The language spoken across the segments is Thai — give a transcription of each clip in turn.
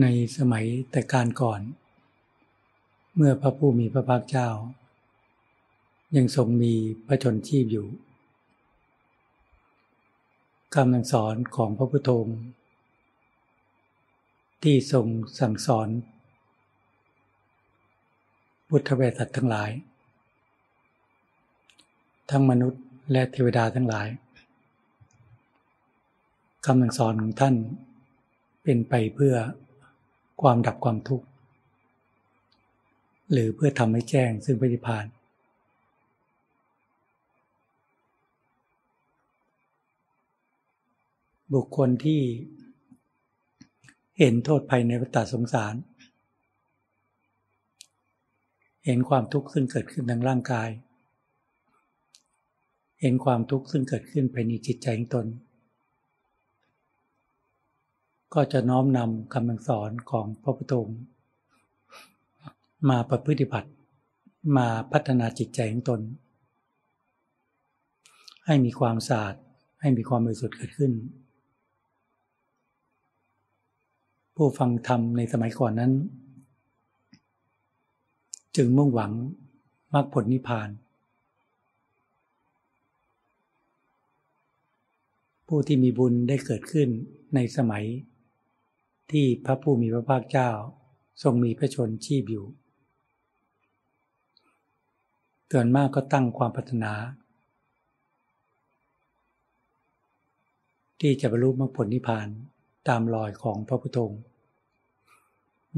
ในสมัยแต่การก่อน เมื่อพระผู้มีพระภาคเจ้า ยังทรงมีพระชนชีพอยู่คำสอนของพระพุทโธที่ทรงสั่งสอน พุทธเวสัตทั้งหลาย ทั้งมนุษย์และเทวดาทั้งหลายคำสั่งสอนของท่านเป็นไปเพื่อ ความดับความทุกข์ หรือเพื่อทำให้แจ้งซึ่งปฏิพานบุคคลที่เห็นโทษภัยในวัฏสงสาร เห็นความทุกข์ซึ่งเกิดขึ้นทางร่างกาย เห็นความทุกข์ซึ่งเกิดขึ้นภายในจิตใจของตน ก็จะน้อมนำคำสอนของพระพุทธองค์มาประพฤติบัติมาพัฒนาจิตใจของตน ให้มีความสะอาดให้มีความบริสุทธิ์เกิดขึ้น ผู้ฟังธรรมในสมัยก่อนนั้น จึงมุ่งหวังมรรคผลนิพพาน ผู้ที่มีบุญได้เกิดขึ้นในสมัย ที่พระผู้มีพระภาคเจ้า ทรงมีพระชนชีพอยู่เกินมากก็ตั้งความปรารถนา ที่จะบรรลุมรรคผลนิพพานตามรอยของพระพุทธองค์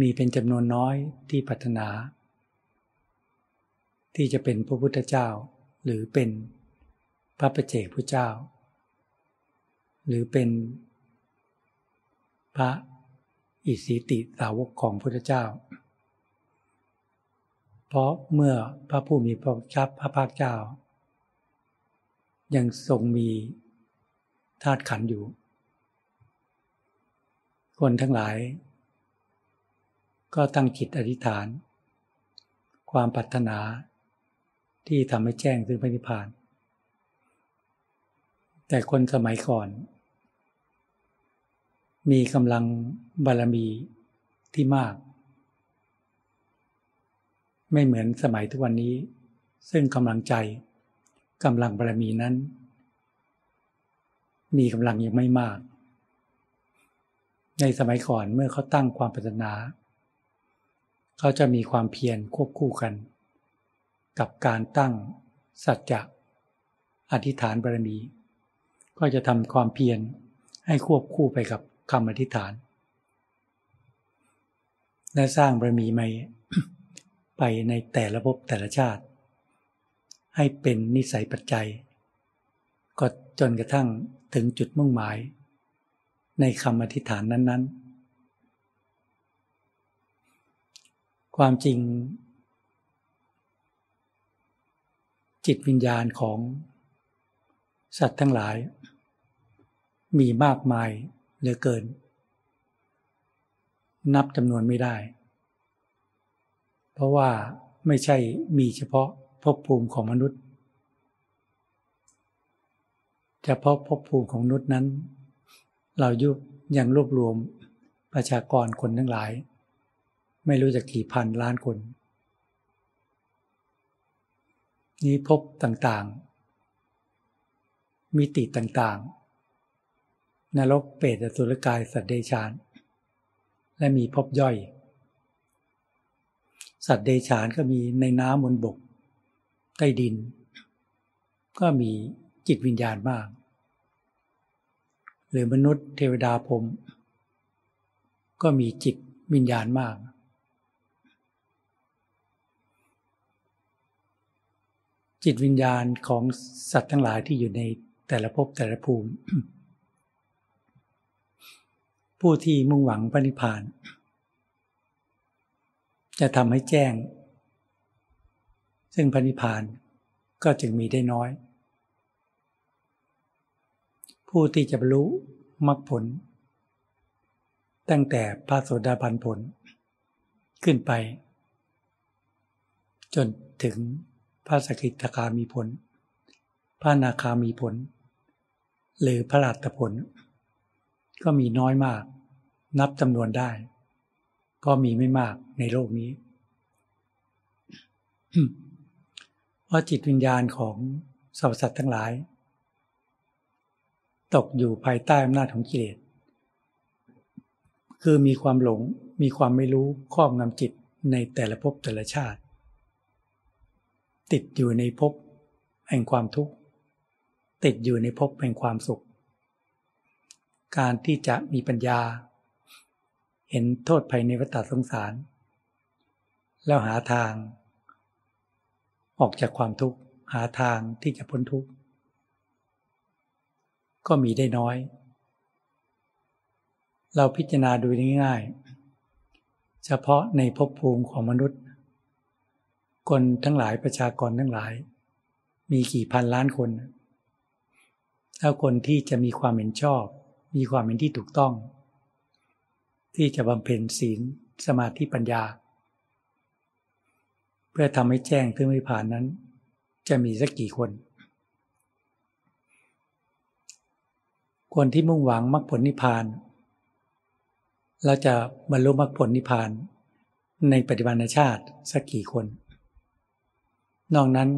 มีเป็นจำนวนน้อยที่ปรารถนา ที่จะเป็นพระพุทธเจ้าหรือเป็นพระประเจกพระเจ้า หรือเป็นพระ อิสิติสาวกของพระเจ้า เพราะเมื่อพระผู้มีพระชับพระภาคเจ้า ยังทรงมีธาตุขันอยู่ คนทั้งหลาย ก็ตั้งจิตอธิษฐาน ความปรารถนาที่ทำให้แจ้งถึงพระนิพพาน แต่คนสมัยก่อน มีกำลังบารมีที่มาก ไม่เหมือนสมัยทุกวันนี้ ซึ่งกำลังใจกำลังบารมีนั้น มีกำลังยังไม่มาก ในสมัยก่อนเมื่อเขาตั้งความปรารถนา เขาจะมีความเพียรควบคู่กัน กับการตั้งสัจจะอธิษฐานบารมี ก็จะทำความเพียรให้ควบคู่ไปกับ คำอธิษฐาน และสร้างบารมีใหม่ไปในแต่ละภพแต่ละชาติ ให้เป็นนิสัยปัจจัย ก็จนกระทั่งถึงจุดมุ่งหมาย ในคำอธิษฐานนั้น ๆ ความจริง จิตวิญญาณของสัตว์ทั้งหลาย มีมากมาย เหลือเกิน นับจำนวนไม่ได้ เพราะว่าไม่ใช่มีเฉพาะภพภูมิของมนุษย์เฉพาะภพภูมิของมนุษย์นั้น เรายุบยังรวบรวมประชากรคนทั้งหลาย ไม่รู้จะกี่พันล้านคน นี้พบต่างๆ มิติต่างๆ นรกเปรตสุรกายสัตว์เดชาน และมีพบย่อย สัตว์เดชานก็มีในน้ำบนบก ใต้ดิน ก็มีจิตวิญญาณบ้างหรือมนุษย์เทวดาพรมก็มีจิตวิญญาณมาก จิตวิญญาณของสัตว์ทั้งหลายที่อยู่ในแต่ละภพแต่ละภูมิ ผู้ที่มุ่งหวังพระนิพพาน จะทำให้แจ้ง ซึ่งพระนิพพานก็จึงมีได้น้อย ผู้ที่จะบรรลุมรรคผล ตั้งแต่พระโสดาบันผล ขึ้นไป จนถึงพระสกิทาคามีผล พระนาคามีผล หรือพระราตผล ก็มีน้อยมาก นับจำนวนได้ ก็มีไม่มากในโลกนี้ เพราะจิตวิญญาณของสรรพสัตว์ทั้งหลาย ตกอยู่ภายใต้อำนาจของกิเลสคือมีความหลงมีความไม่รู้ครอบงำจิตในแต่ละภพแต่ละชาติ ติดอยู่ในภพแห่งความทุกข์ ติดอยู่ในภพแห่งความสุข การที่จะมีปัญญา เห็นโทษภัยในวัฏสงสาร แล้วหาทาง ออกจากความทุกข์ หาทางที่จะพ้นทุกข์ ก็มีได้น้อย เราพิจารณาดูง่ายๆ เฉพาะในภพภูมิของมนุษย์ คนทั้งหลายประชากรทั้งหลาย มีกี่พันล้านคน แล้วคนที่จะมีความเห็นชอบ มีความเห็นที่ถูกต้อง ที่จะบำเพ็ญศีลสมาธิปัญญา เพื่อทำให้แจ้งถึงวิผ่านนั้น จะมีสักกี่คน คนที่มุ่งหวังมรรคผลนิพพาน เราจะบรรลุมรรคผลนิพพาน ในปัจจุบันชาติสักกี่คน นอกนั้น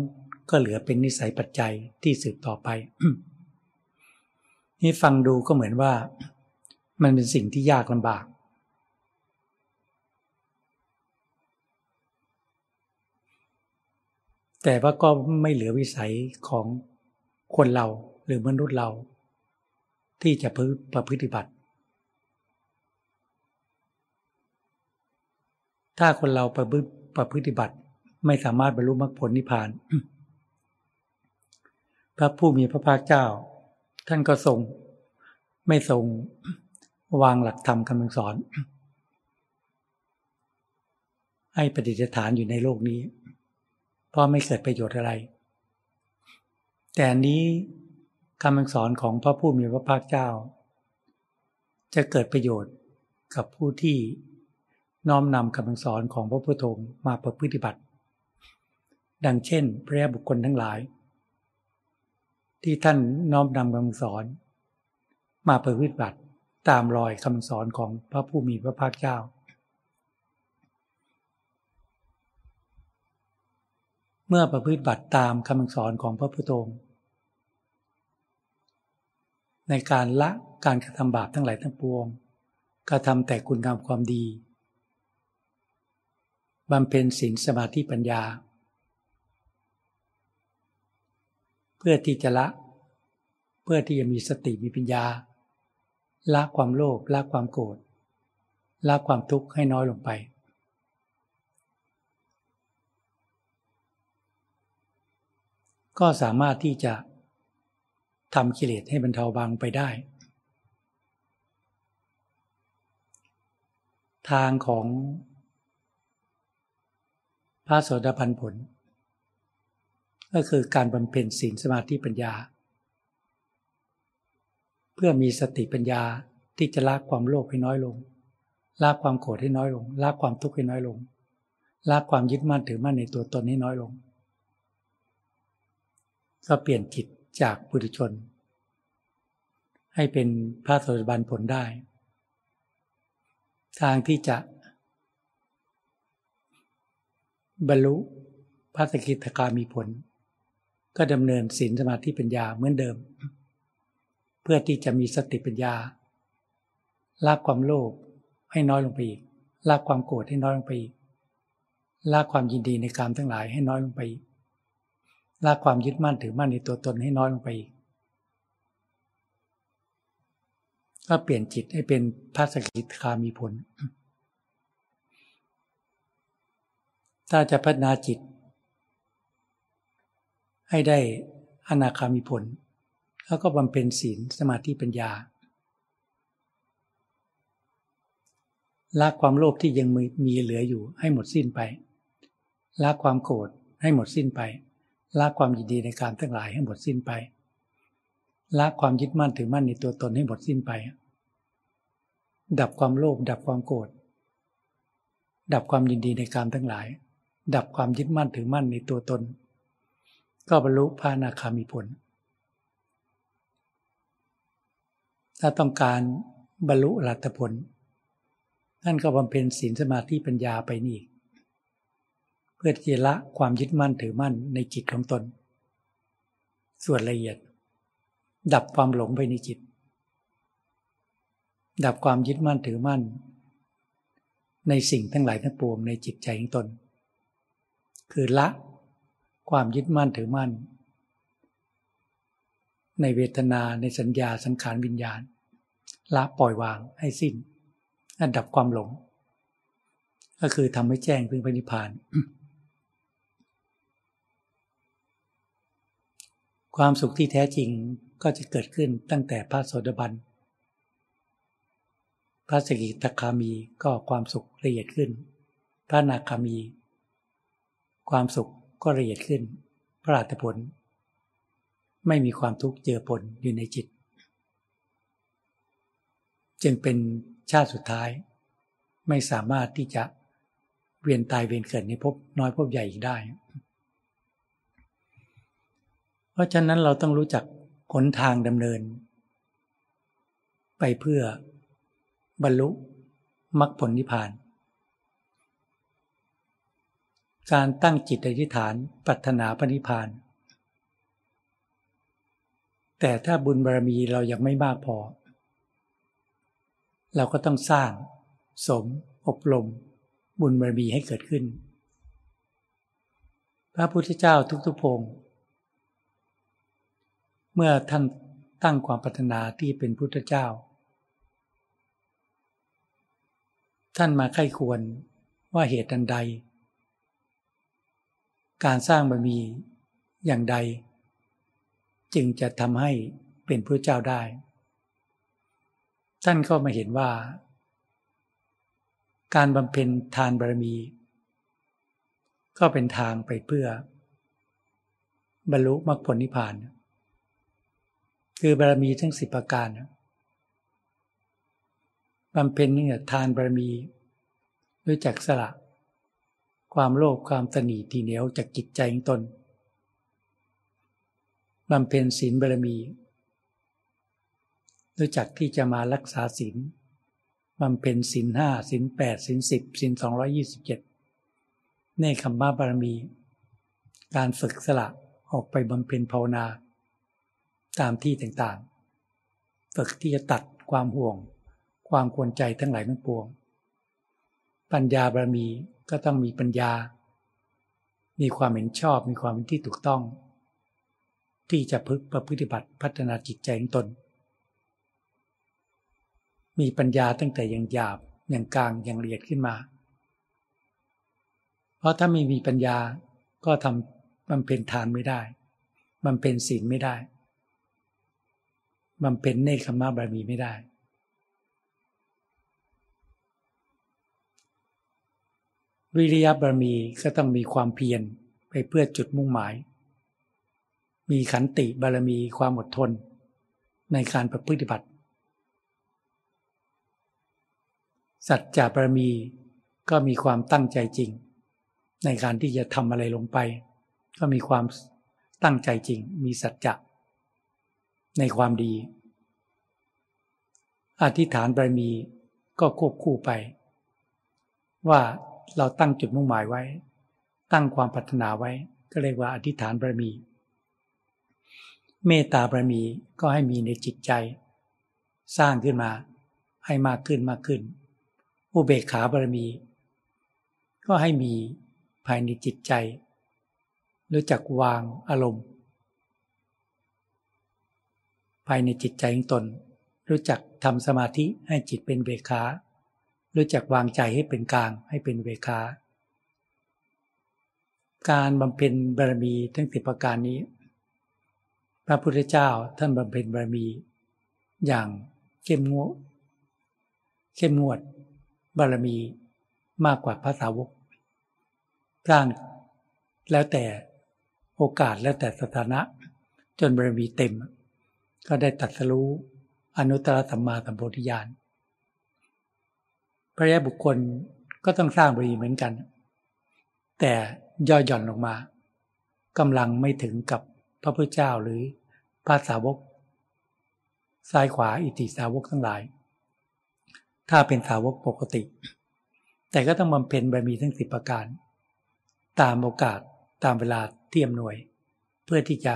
ก็เหลือเป็นนิสัยปัจจัยที่สืบต่อไป นี่ฟังดูก็เหมือนว่า มันเป็นสิ่งที่ยากลำบาก แต่ว่าก็ไม่เหลือวิสัยของคนเราหรือมนุษย์เรา ที่จะพประพฤติบัติ ถ้าคนเราประพฤติประพฤติบัติไม่สามารถบรรลุมรรคผลนิพพาน พระผู้มีพระภาคเจ้า ท่านก็ทรงไม่ทรงวางหลักธรรมคำสอน ให้ปฏิสฐานอยู่ในโลกนี้ เพราะไม่เกิดประโยชน์อะไร แต่นี้คำสอนของพระผู้มีพระภาคเจ้า จะเกิดประโยชน์กับผู้ที่น้อมนำคำสอนของพระพุทโธมาประพฤติบัติ ดังเช่น พระบุคคลทั้งหลาย ที่ท่านน้อมนำคำสอน มาประพฤติบัติตามรอยคำสอนของพระผู้มีพระภาคเจ้า เมื่อประพฤติบัติตามคำสอนของพระพุทโธในการละการกระทำบาปทั้งหลายทั้งปวงกระทำแต่คุณงามความดีบำเพ็ญศีลสมาธิปัญญา พื่อที่จะละ เพื่อที่จะมีสติมีปัญญา ละความโลภละความโกรธละความทุกข์ให้น้อยลงไป ก็สามารถที่จะทำกิเลสให้บรรเทาบางไปได้ ทางของพระโสดาบันผล ก็คือการบำเพ็ญศีลสมาธิปัญญา เพื่อมีสติปัญญาที่จะละความโลภให้น้อยลงละความโกรธให้น้อยลงละความทุกข์ให้น้อยลงละความยึดมั่นถือมั่นในตัวตนให้น้อยลง ก็เปลี่ยนจิตจากปุถุชน ให้เป็นพระโสดาบันผลได้ ทางที่จะบรรลุพระสกิทาคามีผล ก็ดำเนินศีลสมาธิปัญญาเหมือนเดิม เพื่อที่จะมีสติปัญญาละความโลภให้น้อยลงไปอีกละความโกรธให้น้อยลงไปอีกละความยินดีในกามทั้งหลายให้น้อยลงไปอีกละความยึดมั่นถือมั่นในตัวตนให้น้อยลงไปอีกก็เปลี่ยนจิตให้เป็นพระสกิทามีผล ถ้าจะพัฒนาจิต ให้ได้อนาคามีผล แล้วก็บำเพ็ญศีลสมาธิปัญญาละความโลภที่ยังมีเหลืออยู่ให้หมดสิ้นไปละความโกรธให้หมดสิ้นไปละความยินดีในการทั้งหลายให้หมดสิ้นไปละความยึดมั่นถือมั่นในตัวตนให้หมดสิ้นไป ดับความโลภดับความโกรธดับความยินดีในการทั้งหลาย ดับความยึดมั่นถือมั่นในตัวตน ก็บรรลุพระนาคามีผล ถ้าต้องการบรรลุหลัตผลท่นก็บำเพ็ญศีลสมาธิปัญญาไปนี่เพื่อที่จะละความยึดมั่นถือมั่นในจิตของตน ส่วนละเอียด ดับความหลงไปในจิต ดับความยึดมั่นถือมั่น ในสิ่งทั้งหลายทั้งปวงในจิตใจของตน คือละ ความยึดมั่นถือมั่น ในเวทนาในสัญญาสังขารวิญญาณ ละปล่อยวางให้สิ้นอันดับความหลง ก็คือทำให้แจ้งพึงพระนิพพาน ความสุขที่แท้จริงก็จะเกิดขึ้นตั้งแต่พระโสดาบันพระสกิตาคามีก็ความสุขละเอียดขึ้น พระนาคามี ความสุข ก็ละเอียดขึ้นพระราตผล ไม่มีความทุกข์เจือปนอยู่ในจิต จึงเป็นชาติสุดท้าย ไม่สามารถที่จะเวียนตายเวียนเกิดในภพน้อยภพใหญ่อีกได้ เพราะฉะนั้นเราต้องรู้จักหนทางดำเนิน ไปเพื่อบรรลุมรรคผลนิพพาน การตั้งจิตอธิษฐานปรารถนาปณิพาน แต่ถ้าบุญบารมีเรายังไม่มากพอ เราก็ต้องสร้าง สม อบรม บุญบารมีให้เกิดขึ้น พระพุทธเจ้าทุกๆพงเมื่อท่านตั้งความปรารถนาที่เป็นพุทธเจ้า ท่านมาไข้ควรว่าเหตุอันใด การสร้างบารมีอย่างใด จึงจะทำให้เป็นพระเจ้าได้ ท่านก็มาเห็นว่า การบำเพ็ญทานบารมี ก็เป็นทางไปเพื่อ บรรลุมรรคผลนิพพาน คือบารมีทั้งสิบประการบำเพ็ญนี่ทานบารมี ด้วยจักสละ ความโลภความตนีทีเหนียวจากจิตใจของตนบำเพ็ญศีลบารมี รู้จักที่จะมารักษาศีลบำเพ็ญศีลห้าศีลแปดศีลสิบศีลสองร้อยี่สิบเจ็ดเนคขมาบารมี การฝึกสละออกไปบำเพ็ญภาวนา ตามที่ต่างๆ ฝึกที่จะตัดความห่วง ความควรใจทั้งหลายทั้งปวง ปัญญาบารมี ก็ต้องมีปัญญา มีความเห็นชอบมีความเป็นที่ถูกต้อง ที่จะพึกประพฤติบัติพัฒนาจิตใจของตน มีปัญญาตั้งแต่อย่างหยาบอย่างกลางอย่างละเอียดขึ้นมา เพราะถ้าไม่มีปัญญาก็ทำบำเพ็ญทานไม่ได้บำเพ็ญศีลไม่ได้บำเพ็ญเนคขมาบารมีไม่ได้ วิริยบารมีก็ต้องมีความเพียรไปเพื่อจุดมุ่งหมาย มีขันติบารมีความอดทน ในการประพฤติบัติ สัจจะบารมีก็มีความตั้งใจจริง ในการที่จะทำอะไรลงไป ก็มีความตั้งใจจริง มีสัจจะในความดี อธิษฐานบารมีก็ควบคู่ไป ว่า เราตั้งจุดมุ่งหมายไว้ ตั้งความปรารถนาไว้ ก็เรียกว่าอธิษฐานบารมี เมตตาบารมีก็ให้มีในจิตใจ สร้างขึ้นมาให้มากขึ้นมากขึ้น อุเบกขาบารมี ก็ให้มีภายในจิตใจ รู้จักวางอารมณ์ ภายในจิตใจของตน รู้จักทำสมาธิให้จิตเป็นเบกขา รู้จักวางใจให้เป็นกลางให้เป็นเวขาการบำเพ็ญบารมีทั้งสิบประการนี้ พระพุทธเจ้าท่านบำเพ็ญบารมี อย่างเข้มงวดเข้มงวด บารมีมากกว่าพระสาวกสร้างแล้วแต่โอกาสแล้วแต่สถานะ จนบารมีเต็ม ก็ได้ตัดสรู้อนุตตรสัมมาสัมโพธิญาณ พระยาบุคคลก็ต้องสร้างบารมีเหมือนกัน แต่ย่อหย่อนลงมากำลังไม่ถึงกับพระพุทธเจ้าหรือพระสาวก ซ้ายขวาอิติสาวกทั้งหลาย ถ้าเป็นสาวกปกติ แต่ก็ต้องบำเพ็ญบารมีทั้งสิบประการ ตามโอกาสตามเวลาเที่อำนวย เพื่อที่จะ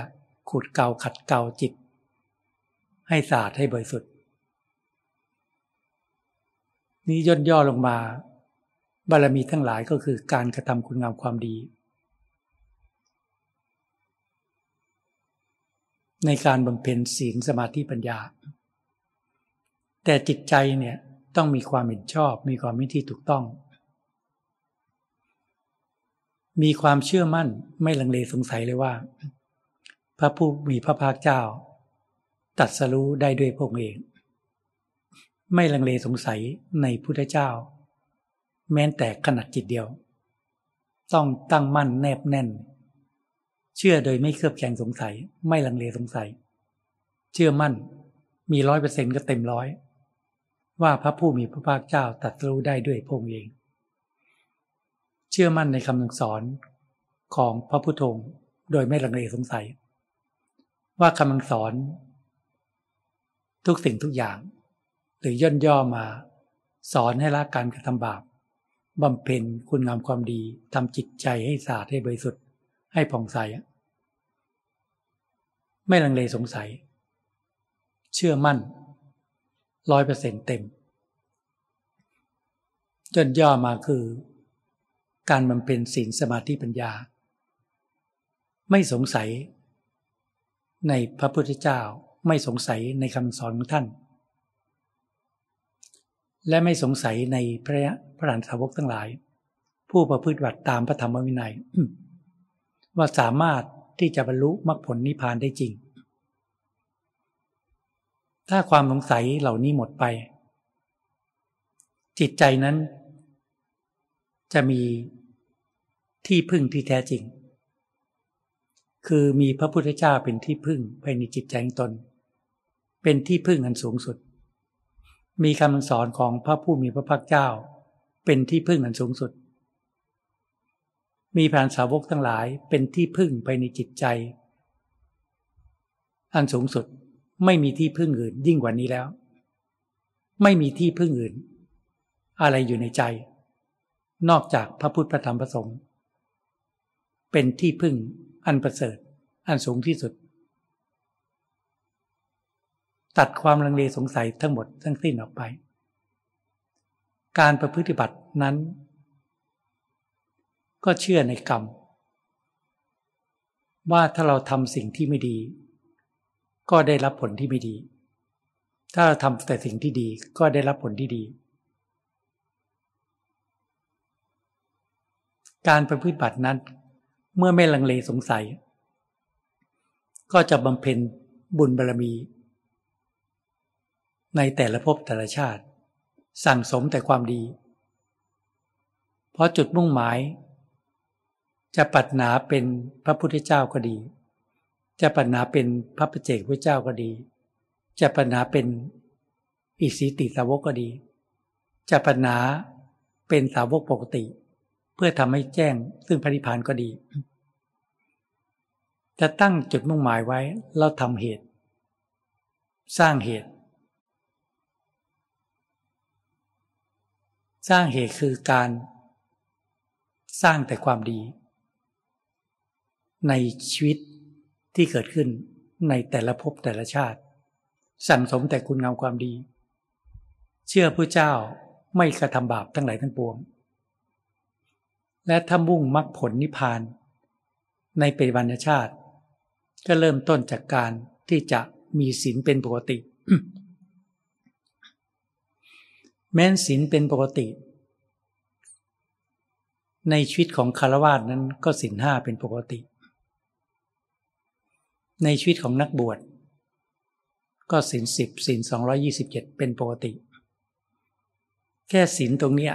ขุดเกาขัดเกาจิต ให้สะอาดให้บริสุทธิ์ นี้ย่นย่อลงมา บารมีทั้งหลายก็คือการกระทำคุณงามความดี ในการบำเพ็ญศีลสมาธิปัญญา แต่จิตใจเนี่ยต้องมีความเห็นชอบ มีความมิที่ถูกต้อง มีความเชื่อมั่นไม่ลังเลสงสัยเลยว่า พระผู้มีพระภาคเจ้า ตัดสรู้ได้ด้วยพระองค์เอง ไม่ลังเลสงสัยในพุทธเจ้า แม้แต่ขนาดจิตเดียว ต้องตั้งมั่นแนบแน่น เชื่อโดยไม่เคลือบแคลงสงสัย ไม่ลังเลสงสัย เชื่อมั่นมีร้อยเปอร์เซ็นก็เต็มร้อย ว่าพระผู้มีพระภาคเจ้าตัดรู้ได้ด้วยพระองค์เอง เชื่อมั่นในคำสอนของพระพุทโธโดยไม่ลังเลสงสัย ว่าคำสอน ทุกสิ่งทุกอย่าง หรือย่นย่อมา สอนให้ละการกระทำบาปบำเพ็ญคุณงามความดีทำจิตใจให้สะอาดให้บริสุทธิ์ให้ผ่องใสไม่ลังเลสงสัย เชื่อมั่นร้อยเปอร์เซ็นต์เต็มย่นย่อมาคือ การบำเพ็ญศีลสมาธิปัญญา ไม่สงสัย ในพระพุทธเจ้าไม่สงสัยในคำสอนของท่าน และไม่สงสัยในพระพระหลานสาวกทั้งหลาย ผู้ประพฤติบัติตามพระธรรมวินัย ว่าสามารถที่จะบรรลุมรรคผลนิพพานได้จริง ถ้าความสงสัยเหล่านี้หมดไป จิตใจนั้น จะมีที่พึ่งที่แท้จริง คือมีพระพุทธเจ้าเป็นที่พึ่งภายในจิตใจของตน เป็นที่พึ่งอันสูงสุด มีคำสอนของพระผู้มีพระภาคเจ้า เป็นที่พึ่งอันสูงสุด มีพรานสาวกทั้งหลายเป็นที่พึ่งไปในจิตใจ อันสูงสุดไม่มีที่พึ่งอื่นยิ่งกว่านี้แล้ว ไม่มีที่พึ่งอื่น อะไรอยู่ในใจ นอกจากพระพุทธพระธรรมพระสงฆ์เป็นที่พึ่งอันประเสริฐอันสูงที่สุด ตัดความลังเลสงสัยทั้งหมดทั้งสิ้นออกไป การประพฤติบัตินั้น ก็เชื่อในกรรม ว่าถ้าเราทำสิ่งที่ไม่ดี ก็ได้รับผลที่ไม่ดี ถ้าเราทำแต่สิ่งที่ดีก็ได้รับผลที่ดี การประพฤติบัตินั้น เมื่อไม่ลังเลสงสัย ก็จะบำเพ็ญบุญบารรมี ในแต่ละภพแต่ละชาติ สั่งสมแต่ความดี เพราะจุดมุ่งหมาย จะปัดหนาเป็นพระพุทธเจ้าก็ดี จะปัดหนาเป็นพระปเจกพระเจ้าก็ดี จะปัดหนาเป็นอิสิติสาวกก็ดี จะปัดหนาเป็นสาวกปกติ เพื่อทำให้แจ้งซึ่งพระนิพพานก็ดีจะตั้งจุดมุ่งหมายไว้แล้วทำเหตุ สร้างเหตุ สร้างเหตุคือการสร้างแต่ความดี ในชีวิตที่เกิดขึ้นในแต่ละภพแต่ละชาติ สั่งสมแต่คุณงามความดี เชื่อพระเจ้าไม่กระทำบาปทั้งหลายทั้งปวง และถ้ามุ่งมรรคผลนิพพาน ในปัจจุบันชาติ ก็เริ่มต้นจากการที่จะมีศีลเป็นปกติ แม้นศีลเป็นปกติ ในชีวิตของคารวาสนั้นก็ศีลห้าเป็นปกติ ในชีวิตของนักบวชก็ศีลสิบศีลสองยี่สิบเจ็ดเป็นปกติ แค่ศีลตรงเนี้ย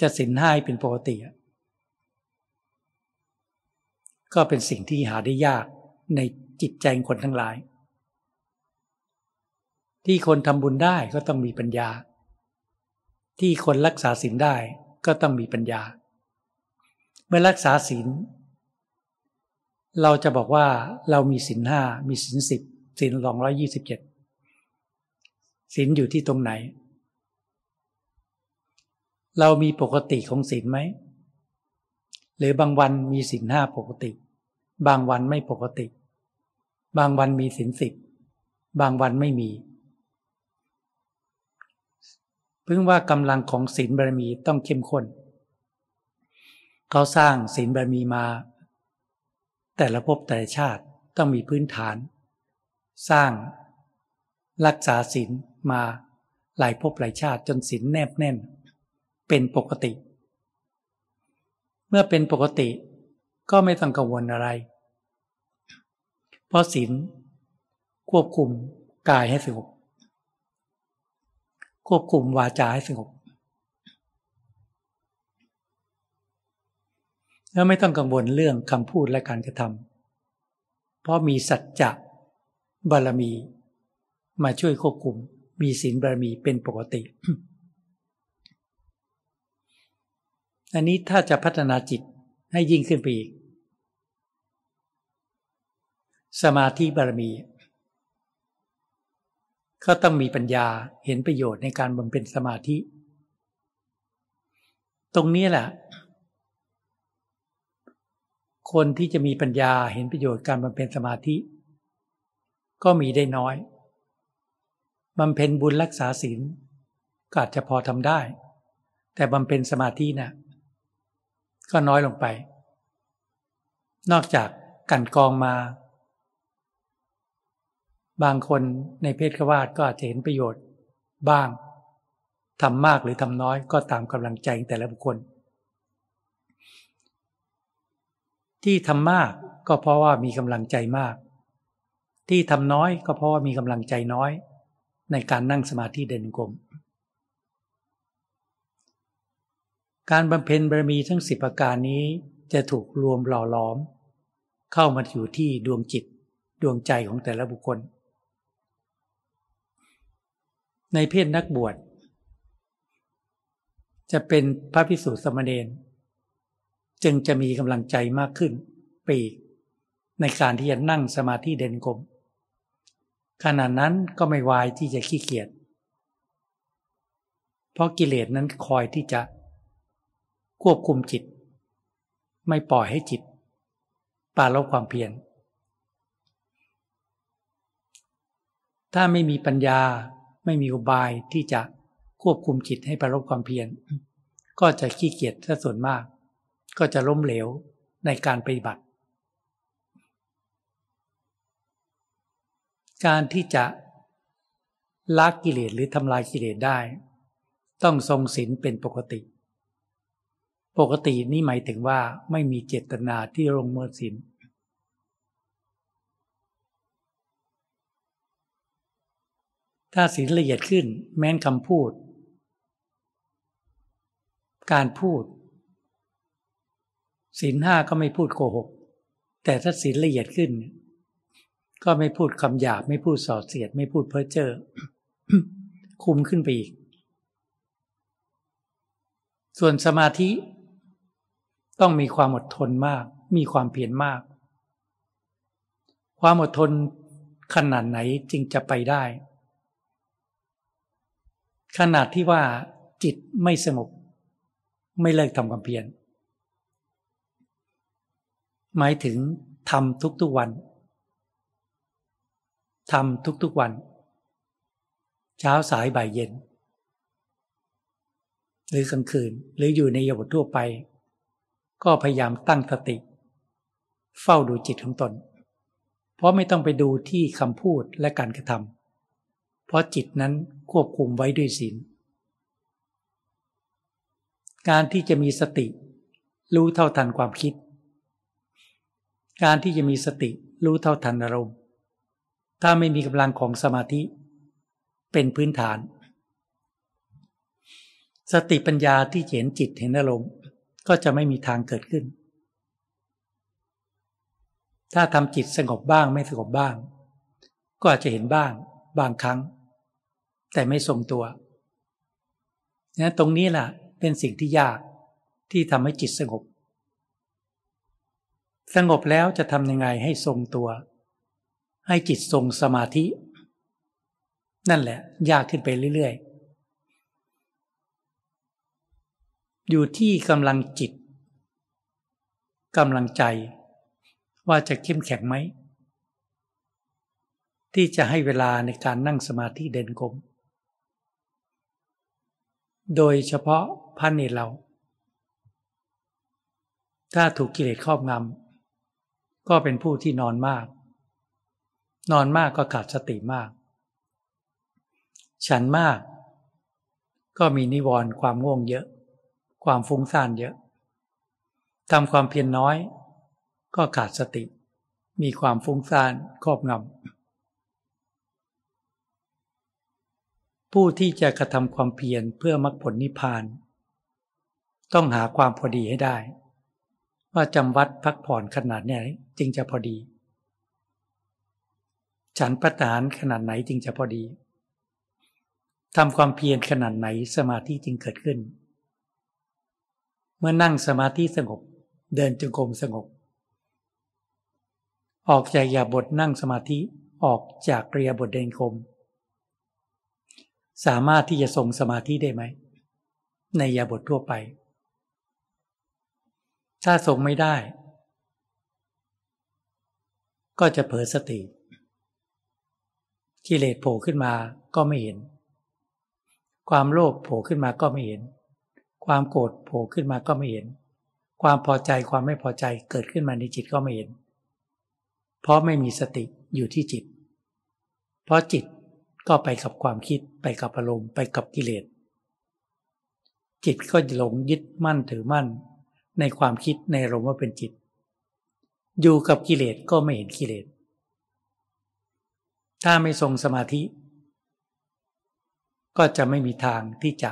จะศีลห้าเป็นปกติ ก็เป็นสิ่งที่หาได้ยากในจิตใจคนทั้งหลาย ที่คนทำบุญได้ก็ต้องมีปัญญา ที่คนรักษาศีลได้ก็ต้องมีปัญญา เมื่อรักษาศีล เราจะบอกว่าเรามีศีลห้ามีศีลสิบศีลสองร้อยี่สิบเจ็ดศีลอยู่ที่ตรงไหน เรามีปกติของศีลไหม หรือบางวันมีศีลห้าปกติ บางวันไม่ปกติ บางวันมีศีลสิบบางวันไม่มี เพิ่งว่ากำลังของศีลบารมีต้องเข้มข้นเขาสร้างศีลบารมีมา แต่ละภพแต่ละชาติต้องมีพื้นฐาน สร้างรักษาศีลมาหลายภพหลายชาติจนศีลแนบแน่น เป็นปกติ เมื่อเป็นปกติก็ไม่ต้องกังวลอะไร เพราะศีลควบคุมกายให้สงบ ควบคุมวาจาให้สงบ แล้วไม่ต้องกังวลเรื่องคำพูดและการกระทำเพราะมีสัจจะบารมี มาช่วยควบคุม มีศีลบารมีเป็นปกติ อันนี้ถ้าจะพัฒนาจิตให้ยิ่งขึ้นไปอีก สมาธิบารมี ก็ต้องมีปัญญาเห็นประโยชน์ในการบำเพ็ญสมาธิ ตรงนี้แหละ คนที่จะมีปัญญาเห็นประโยชน์การบำเพ็ญสมาธิ ก็มีได้น้อยบำเพ็ญบุญรักษาศีลก็อาจจะพอทำได้ แต่บำเพ็ญสมาธินะ่ะก็น้อยลงไป นอกจากกันกองมา บางคนในเพศขวาดก็อาจจะเห็นประโยชน์บ้างทำมากหรือทำน้อยก็ตามกำลังใจแต่ละบุคคล ที่ทำมากก็เพราะว่ามีกำลังใจมาก ที่ทำน้อยก็เพราะว่ามีกำลังใจน้อย ในการนั่งสมาธิเดินกลมการบำเพ็ญบารมีทั้งสิบประการนี้จะถูกรวมหล่อล้อม เข้ามาอยู่ที่ดวงจิตดวงใจของแต่ละบุคคล ในเพศนักบวชจะเป็นพระพิสุสมณเณรจึงจะมีกำลังใจมากขึ้นปีก ในการที่จะนั่งสมาธิเด่นกลมขณะนั้นก็ไม่วายที่จะขี้เกียจเพราะกิเลสนั้นคอยที่จะควบคุมจิต ไม่ปล่อยให้จิตปาลบความเพียรถ้าไม่มีปัญญา ไม่มีอุบายที่จะควบคุมจิตให้ประลบความเพียรก็จะขี้เกียจซะส่วนมาก ก็จะล้มเหลวในการปฏิบัติ การที่จะละกิเลสหรือทำลายกิเลสได้ ต้องทรงศีลเป็นปกติ ปกตินี่หมายถึงว่าไม่มีเจตนาที่ลงมือศีล ถ้าศีลละเอียดขึ้น แม้นคำพูด การพูดศีลห้าก็ไม่พูดโกหก แต่ถ้าศีลละเอียดขึ้น ก็ไม่พูดคำหยาบ ไม่พูดส่อเสียด ไม่พูดเพ้อเจ้อคุมขึ้นไปอีก ส่วนสมาธิ ต้องมีความอดทนมาก มีความเพียรมาก ความอดทนขนาดไหนจึงจะไปได้ ขนาดที่ว่าจิตไม่สงบไม่เลิกทำความเพียรหมายถึงทำทุกๆวันทำทุกๆวัน เช้าสายบ่ายเย็น หรือกลางคืนหรืออยู่ในยบททั่วไป ก็พยายามตั้งสติ เฝ้าดูจิตของตน เพราะไม่ต้องไปดูที่คำพูดและการกระทำเพราะจิตนั้น ควบคุมไว้ด้วยศีลการที่จะมีสติ รู้เท่าทันความคิด การที่จะมีสติรู้เท่าทันอารมณ์ ถ้าไม่มีกำลังของสมาธิ เป็นพื้นฐาน สติปัญญาที่เห็นจิตเห็นอารมณ์ก็จะไม่มีทางเกิดขึ้น ถ้าทำจิตสงบบ้างไม่สงบบ้าง ก็อาจจะเห็นบ้าง บางครั้ง แต่ไม่ทรงตัวนะตรงนี้แหละเป็นสิ่งที่ยากที่ทำให้จิตสงบ สงบแล้วจะทำยังไงให้ทรงตัว ให้จิตทรงสมาธิ นั่นแหละ ยากขึ้นไปเรื่อย ๆ อยู่ที่กำลังจิตกำลังใจ ว่าจะเข้มแข็งไหม ที่จะให้เวลาในการนั่งสมาธิเด่นกลม โดยเฉพาะพระเนรเรา ถ้าถูกกิเลสครอบงำก็เป็นผู้ที่นอนมาก นอนมากก็ขาดสติมาก ฉันมากก็มีนิวรณ์ความง่วงเยอะ ความฟุ้งซ่านเยอะทำความเพียรนน้อย ก็ขาดสติ มีความฟุ้งซ่านครอบงำ ผู้ที่จะกระทำความเพียรเพื่อมรรคผลนิพพาน ต้องหาความพอดีให้ได้ ว่าจำวัดพักผ่อนขนาดไหนจึงจะพอดี ฉันประทานขนาดไหนจึงจะพอดีทำความเพียรขนาดไหนสมาธิจึงเกิดขึ้น เมื่อนั่งสมาธิสงบเดินจงกรมสงบ ออกจากยาบทนั่งสมาธิออกจากเรียบทเดินกรม สามารถที่จะทรงสมาธิได้ไหม ในยาบททั่วไป ถ้าทรงไม่ได้ ก็จะเผลอสติกิเลสโผล่ขึ้นมาก็ไม่เห็น ความโลภโผล่ขึ้นมาก็ไม่เห็น ความโกรธโผล่ขึ้นมาก็ไม่เห็น ความพอใจความไม่พอใจเกิดขึ้นมาในจิตก็ไม่เห็น เพราะไม่มีสติอยู่ที่จิต เพราะจิต ก็ไปกับความคิดไปกับอารมณ์ไปกับกิเลส จิตก็จะหลงยึดมั่นถือมั่น ในความคิดในอารมณ์ว่าเป็นจิต อยู่กับกิเลสก็ไม่เห็นกิเลส ถ้าไม่ทรงสมาธิ ก็จะไม่มีทางที่จะ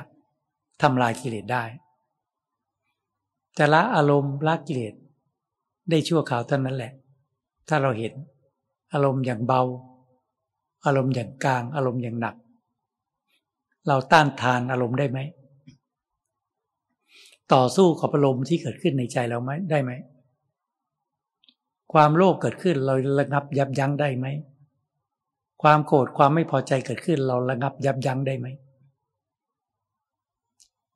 ทำลายกิเลสได้ แต่ละอารมณ์ละกิเลสได้ชั่วคราวเท่านั้นแหละ ถ้าเราเห็นอารมณ์อย่างเบา อารมณ์อย่างกลาง อารมณ์อย่างหนัก เราต้านทานอารมณ์ได้ไหม ต่อสู้กับอารมณ์ที่เกิดขึ้นในใจเราไหมได้ไหม ความโลภเกิดขึ้นเราระงับยับยั้งได้ไหม ความโกรธความไม่พอใจเกิดขึ้น เราระงับยับยั้งได้ไหม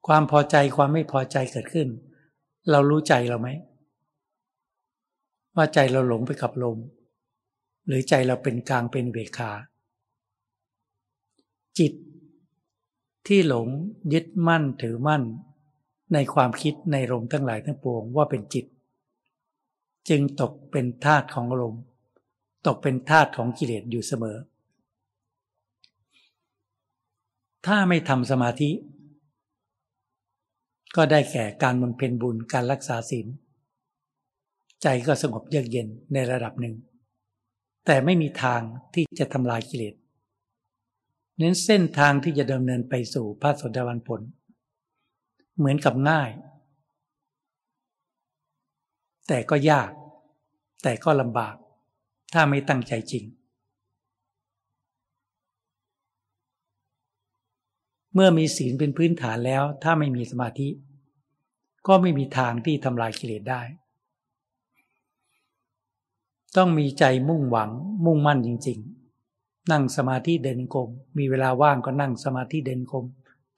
ความพอใจความไม่พอใจเกิดขึ้น เรารู้ใจเราไหม ว่าใจเราหลงไปกับลมหรือใจเราเป็นกลางเป็นเวขา จิต ที่หลงยึดมั่นถือมั่น ในความคิดในลมทั้งหลายทั้งปวงว่าเป็นจิต จึงตกเป็นธาตุของอารมณ์ตกเป็นธาตุของกิเลสอยู่เสมอ ถ้าไม่ทำสมาธิ ก็ได้แก่การบำเพ็ญบุญการรักษาศีลใจก็สงบเยือกเย็นในระดับหนึ่ง แต่ไม่มีทางที่จะทำลายกิเลส น้นเส้นทางที่จะดำเนินไปสู่พระสดาวันผล เหมือนกับง่าย แต่ก็ยาก แต่ก็ลำบาก ถ้าไม่ตั้งใจจริง เมื่อมีศีลเป็นพื้นฐานแล้ว ถ้าไม่มีสมาธิ ก็ไม่มีทางที่ทำลายกิเลสได้ ต้องมีใจมุ่งหวังมุ่งมั่นจริง ๆ นั่งสมาธิเดินกรมมีเวลาว่างก็นั่งสมาธิเดินกรม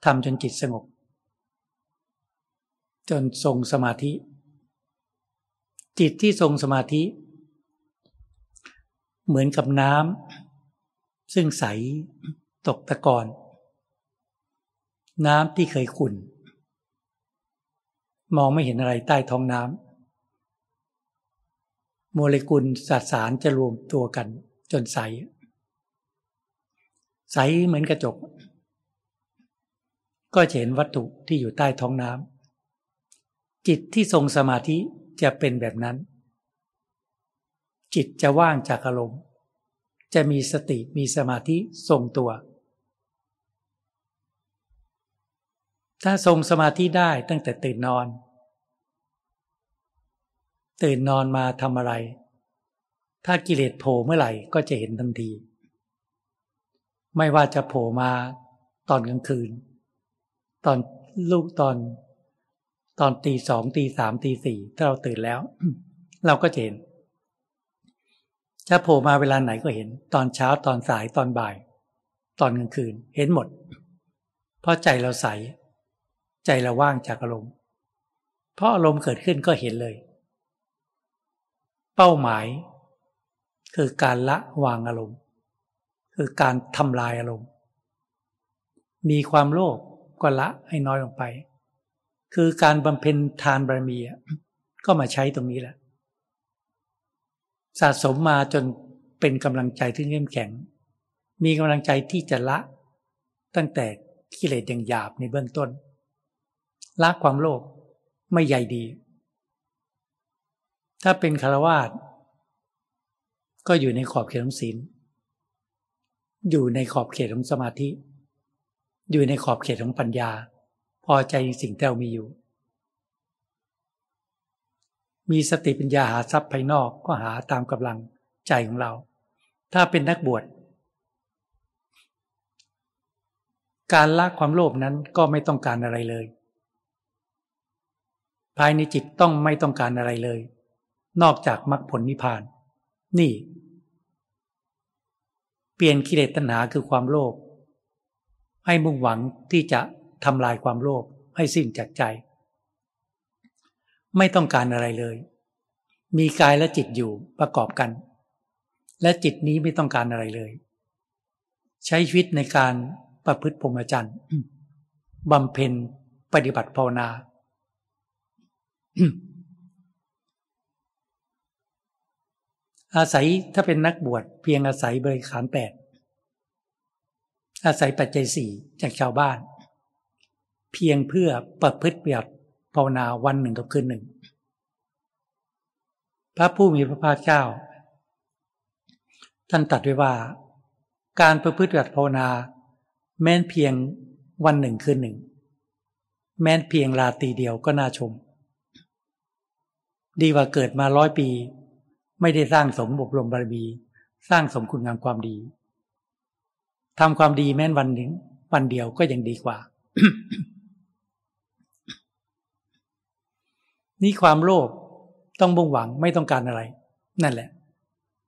ทำจนจิตสงบ จนทรงสมาธิ จิตที่ทรงสมาธิ เหมือนกับน้ำซึ่งใสตกตะกอนน้ำที่เคยขุ่น มองไม่เห็นอะไรใต้ท้องน้ำโมเลกุลสสารจะรวมตัวกันจนใส ใสเหมือนกระจก ก็เห็นวัตถุที่อยู่ใต้ท้องน้ำจิตที่ทรงสมาธิจะเป็นแบบนั้น จิตจะว่างจากอารมณ์ จะมีสติมีสมาธิทรงตัว ถ้าทรงสมาธิได้ตั้งแต่ตื่นนอน ตื่นนอนมาทำอะไร ถ้ากิเลสโผล่เมื่อไหร่ก็จะเห็นทันที ไม่ว่าจะโผล่มาตอนกลางคืน ตอนลูกตอน ตอนตีสองตีสามตีสี่ถ้าเราตื่นแล้ว เราก็เห็นจะโผล่มาเวลาไหนก็เห็น ตอนเช้าตอนสายตอนบ่าย ตอนกลางคืน เห็นหมด เพราะใจเราใส ใจเราว่างจากอารมณ์เพราะอารมณ์เกิดขึ้นก็เห็นเลย เป้าหมาย คือการละวางอารมณ์ คือการทำลายอารมณ์ มีความโลภก็ละให้น้อยลงไป คือการบำเพ็ญทานบารมีก็มาใช้ตรงนี้แหละ สะสมมาจนเป็นกำลังใจที่เข้มแข็ง มีกำลังใจที่จะละ ตั้งแต่กิเลสอย่างหยาบในเบื้องต้น ละความโลภไม่ใหญ่ดี ถ้าเป็นคารวาสก็อยู่ในขอบเขตของศีล อยู่ในขอบเขตของสมาธิ อยู่ในขอบเขตของปัญญา พอใจในสิ่งที่เรามีอยู่ มีสติปัญญาหาทรัพย์ภายนอกก็หาตามกำลังใจของเรา ถ้าเป็นนักบวชการละความโลภนั้นก็ไม่ต้องการอะไรเลย ภายในจิตต้องไม่ต้องการอะไรเลย นอกจากมรรคผลนิพพาน นี่ เปลี่ยนกิเลสตัณหาคือความโลภให้มุ่งหวังที่จะทำลายความโลภให้สิ้นจากใจ ไม่ต้องการอะไรเลย มีกายและจิตอยู่ประกอบกัน และจิตนี้ไม่ต้องการอะไรเลย ใช้ชีวิตในการประพฤติพรหมจรรย์บำเพ็ญปฏิบัติภาวนา อาศัยถ้าเป็นนักบวชเพียงอาศัยบริขารแปดอาศัยปัจจัยสี่จากชาวบ้าน เพียงเพื่อประพฤติปฏิบัติภาวนาวันหนึ่งกับคืนหนึ่ง พระผู้มีพระภาคเจ้า ท่านตรัสไว้ว่า การประพฤติปฏิบัติภาวนา แม้นเพียงวันหนึ่งคืนหนึ่ง แม้นเพียงราตรีเดียวก็น่าชม ดีกว่าเกิดมาร้อยปี ไม่ได้สร้างสมบุรมบารมี สร้างสมคุณงามความดีทำความดีแม้นวันหนึ่ง วันเดียวก็ยังดีกว่า นี่ความโลภต้องบุ่งหวังไม่ต้องการอะไร นั่นแหละ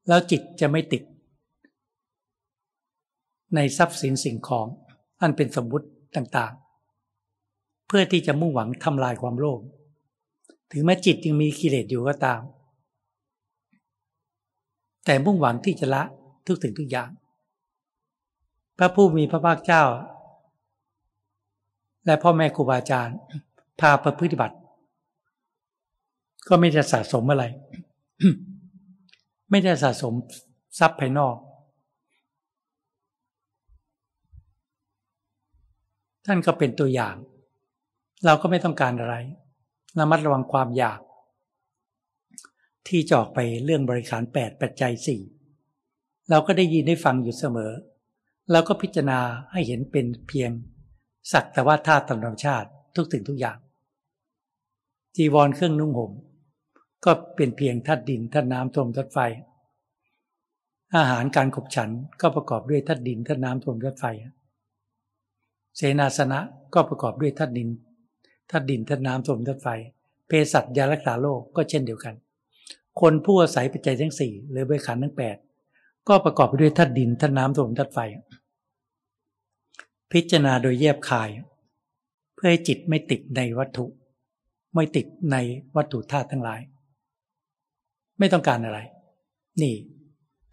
แล้วจิตจะไม่ติด ในทรัพย์สินสิ่งของอันเป็นสมมุติต่างๆ เพื่อที่จะมุ่งหวังทำลายความโลภถึงแม้จิตยังมีกิเลสอยู่ก็ตาม แต่มุ่งหวังที่จะละทุกสิ่งทุกอย่าง พระผู้มีพระภาคเจ้า และพ่อแม่ครูบาอาจารย์ พาประพฤติบัติ ก็ไม่ได้สะสมอะไร ไม่ได้สะสมทรัพย์ภายนอก ท่านก็เป็นตัวอย่าง เราก็ไม่ต้องการอะไรระมัดระวังความอยาก ที่จอกไปเรื่องบริขารแปดปัจจัยสี่เราก็ได้ยินได้ฟังอยู่เสมอ เราก็พิจารณาให้เห็นเป็นเพียงสักแต่ว่าธาตุธรรมชาติทุกสิ่งทุกอย่าง จีวรเครื่องนุ่งห่มก็เป็นเพียงธาตุดินธาตุน้ำทมธาตุไฟ อาหารการขบฉันก็ประกอบด้วยธาตุดินธาตุน้ำทมธาตุไฟ เสนาสนะก็ประกอบด้วยธาตุดินธาตุดินธาตุน้ำทมธาตุไฟ เภสัชยารักษาโรคก็เช่นเดียวกัน คนผู้อาศัยปัจจัยทั้งสี่หรือบริขารทั้งแปดก็ประกอบไปด้วยธาตุดินธาตุน้ำธาตุลมธาตุไฟ พิจารณาโดยแยบคาย เพื่อให้จิตไม่ติดในวัตถุ ไม่ติดในวัตถุธาตุทั้งหลาย ไม่ต้องการอะไร นี่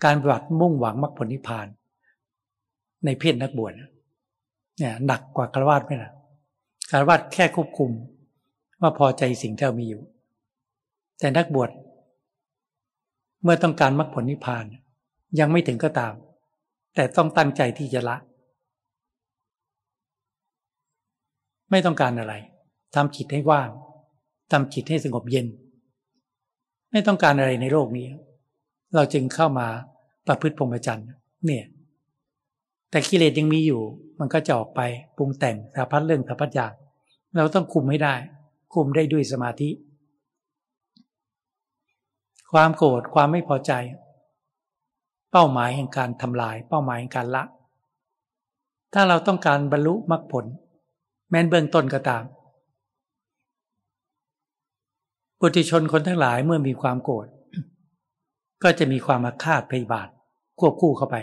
การปฏิบัติมุ่งหวังมรรคผลนิพพาน ในเพศนักบวชเนี่ยหนักกว่าคารวะไหมล่ะคารวะแค่ควบคุม ว่าพอใจสิ่งที่เรามีอยู่ แต่นักบวช เมื่อต้องการมรรคผลนิพพาน ยังไม่ถึงก็ตาม แต่ต้องตั้งใจที่จะละ ไม่ต้องการอะไรทำจิตให้ว่างทำจิตให้สงบเย็น ไม่ต้องการอะไรในโลกนี้ เราจึงเข้ามาประพฤติพรหมจรรย์เนี่ยแต่กิเลสยังมีอยู่ มันก็จะออกไปปรุงแต่งสารพัดเรื่องสารพัดอย่าง เราต้องคุมให้ได้ คุมได้ด้วยสมาธิ ความโกรธความไม่พอใจ เป้าหมายแห่งการทำลาย เป้าหมายแห่งการละ ถ้าเราต้องการบรรลุมรรคผล แม้นเบื้องต้นก็ตามปุถุชนคนทั้งหลายเมื่อมีความโกรธก็จะมีความอาฆาตพยาบาท ควบคู่เข้าไป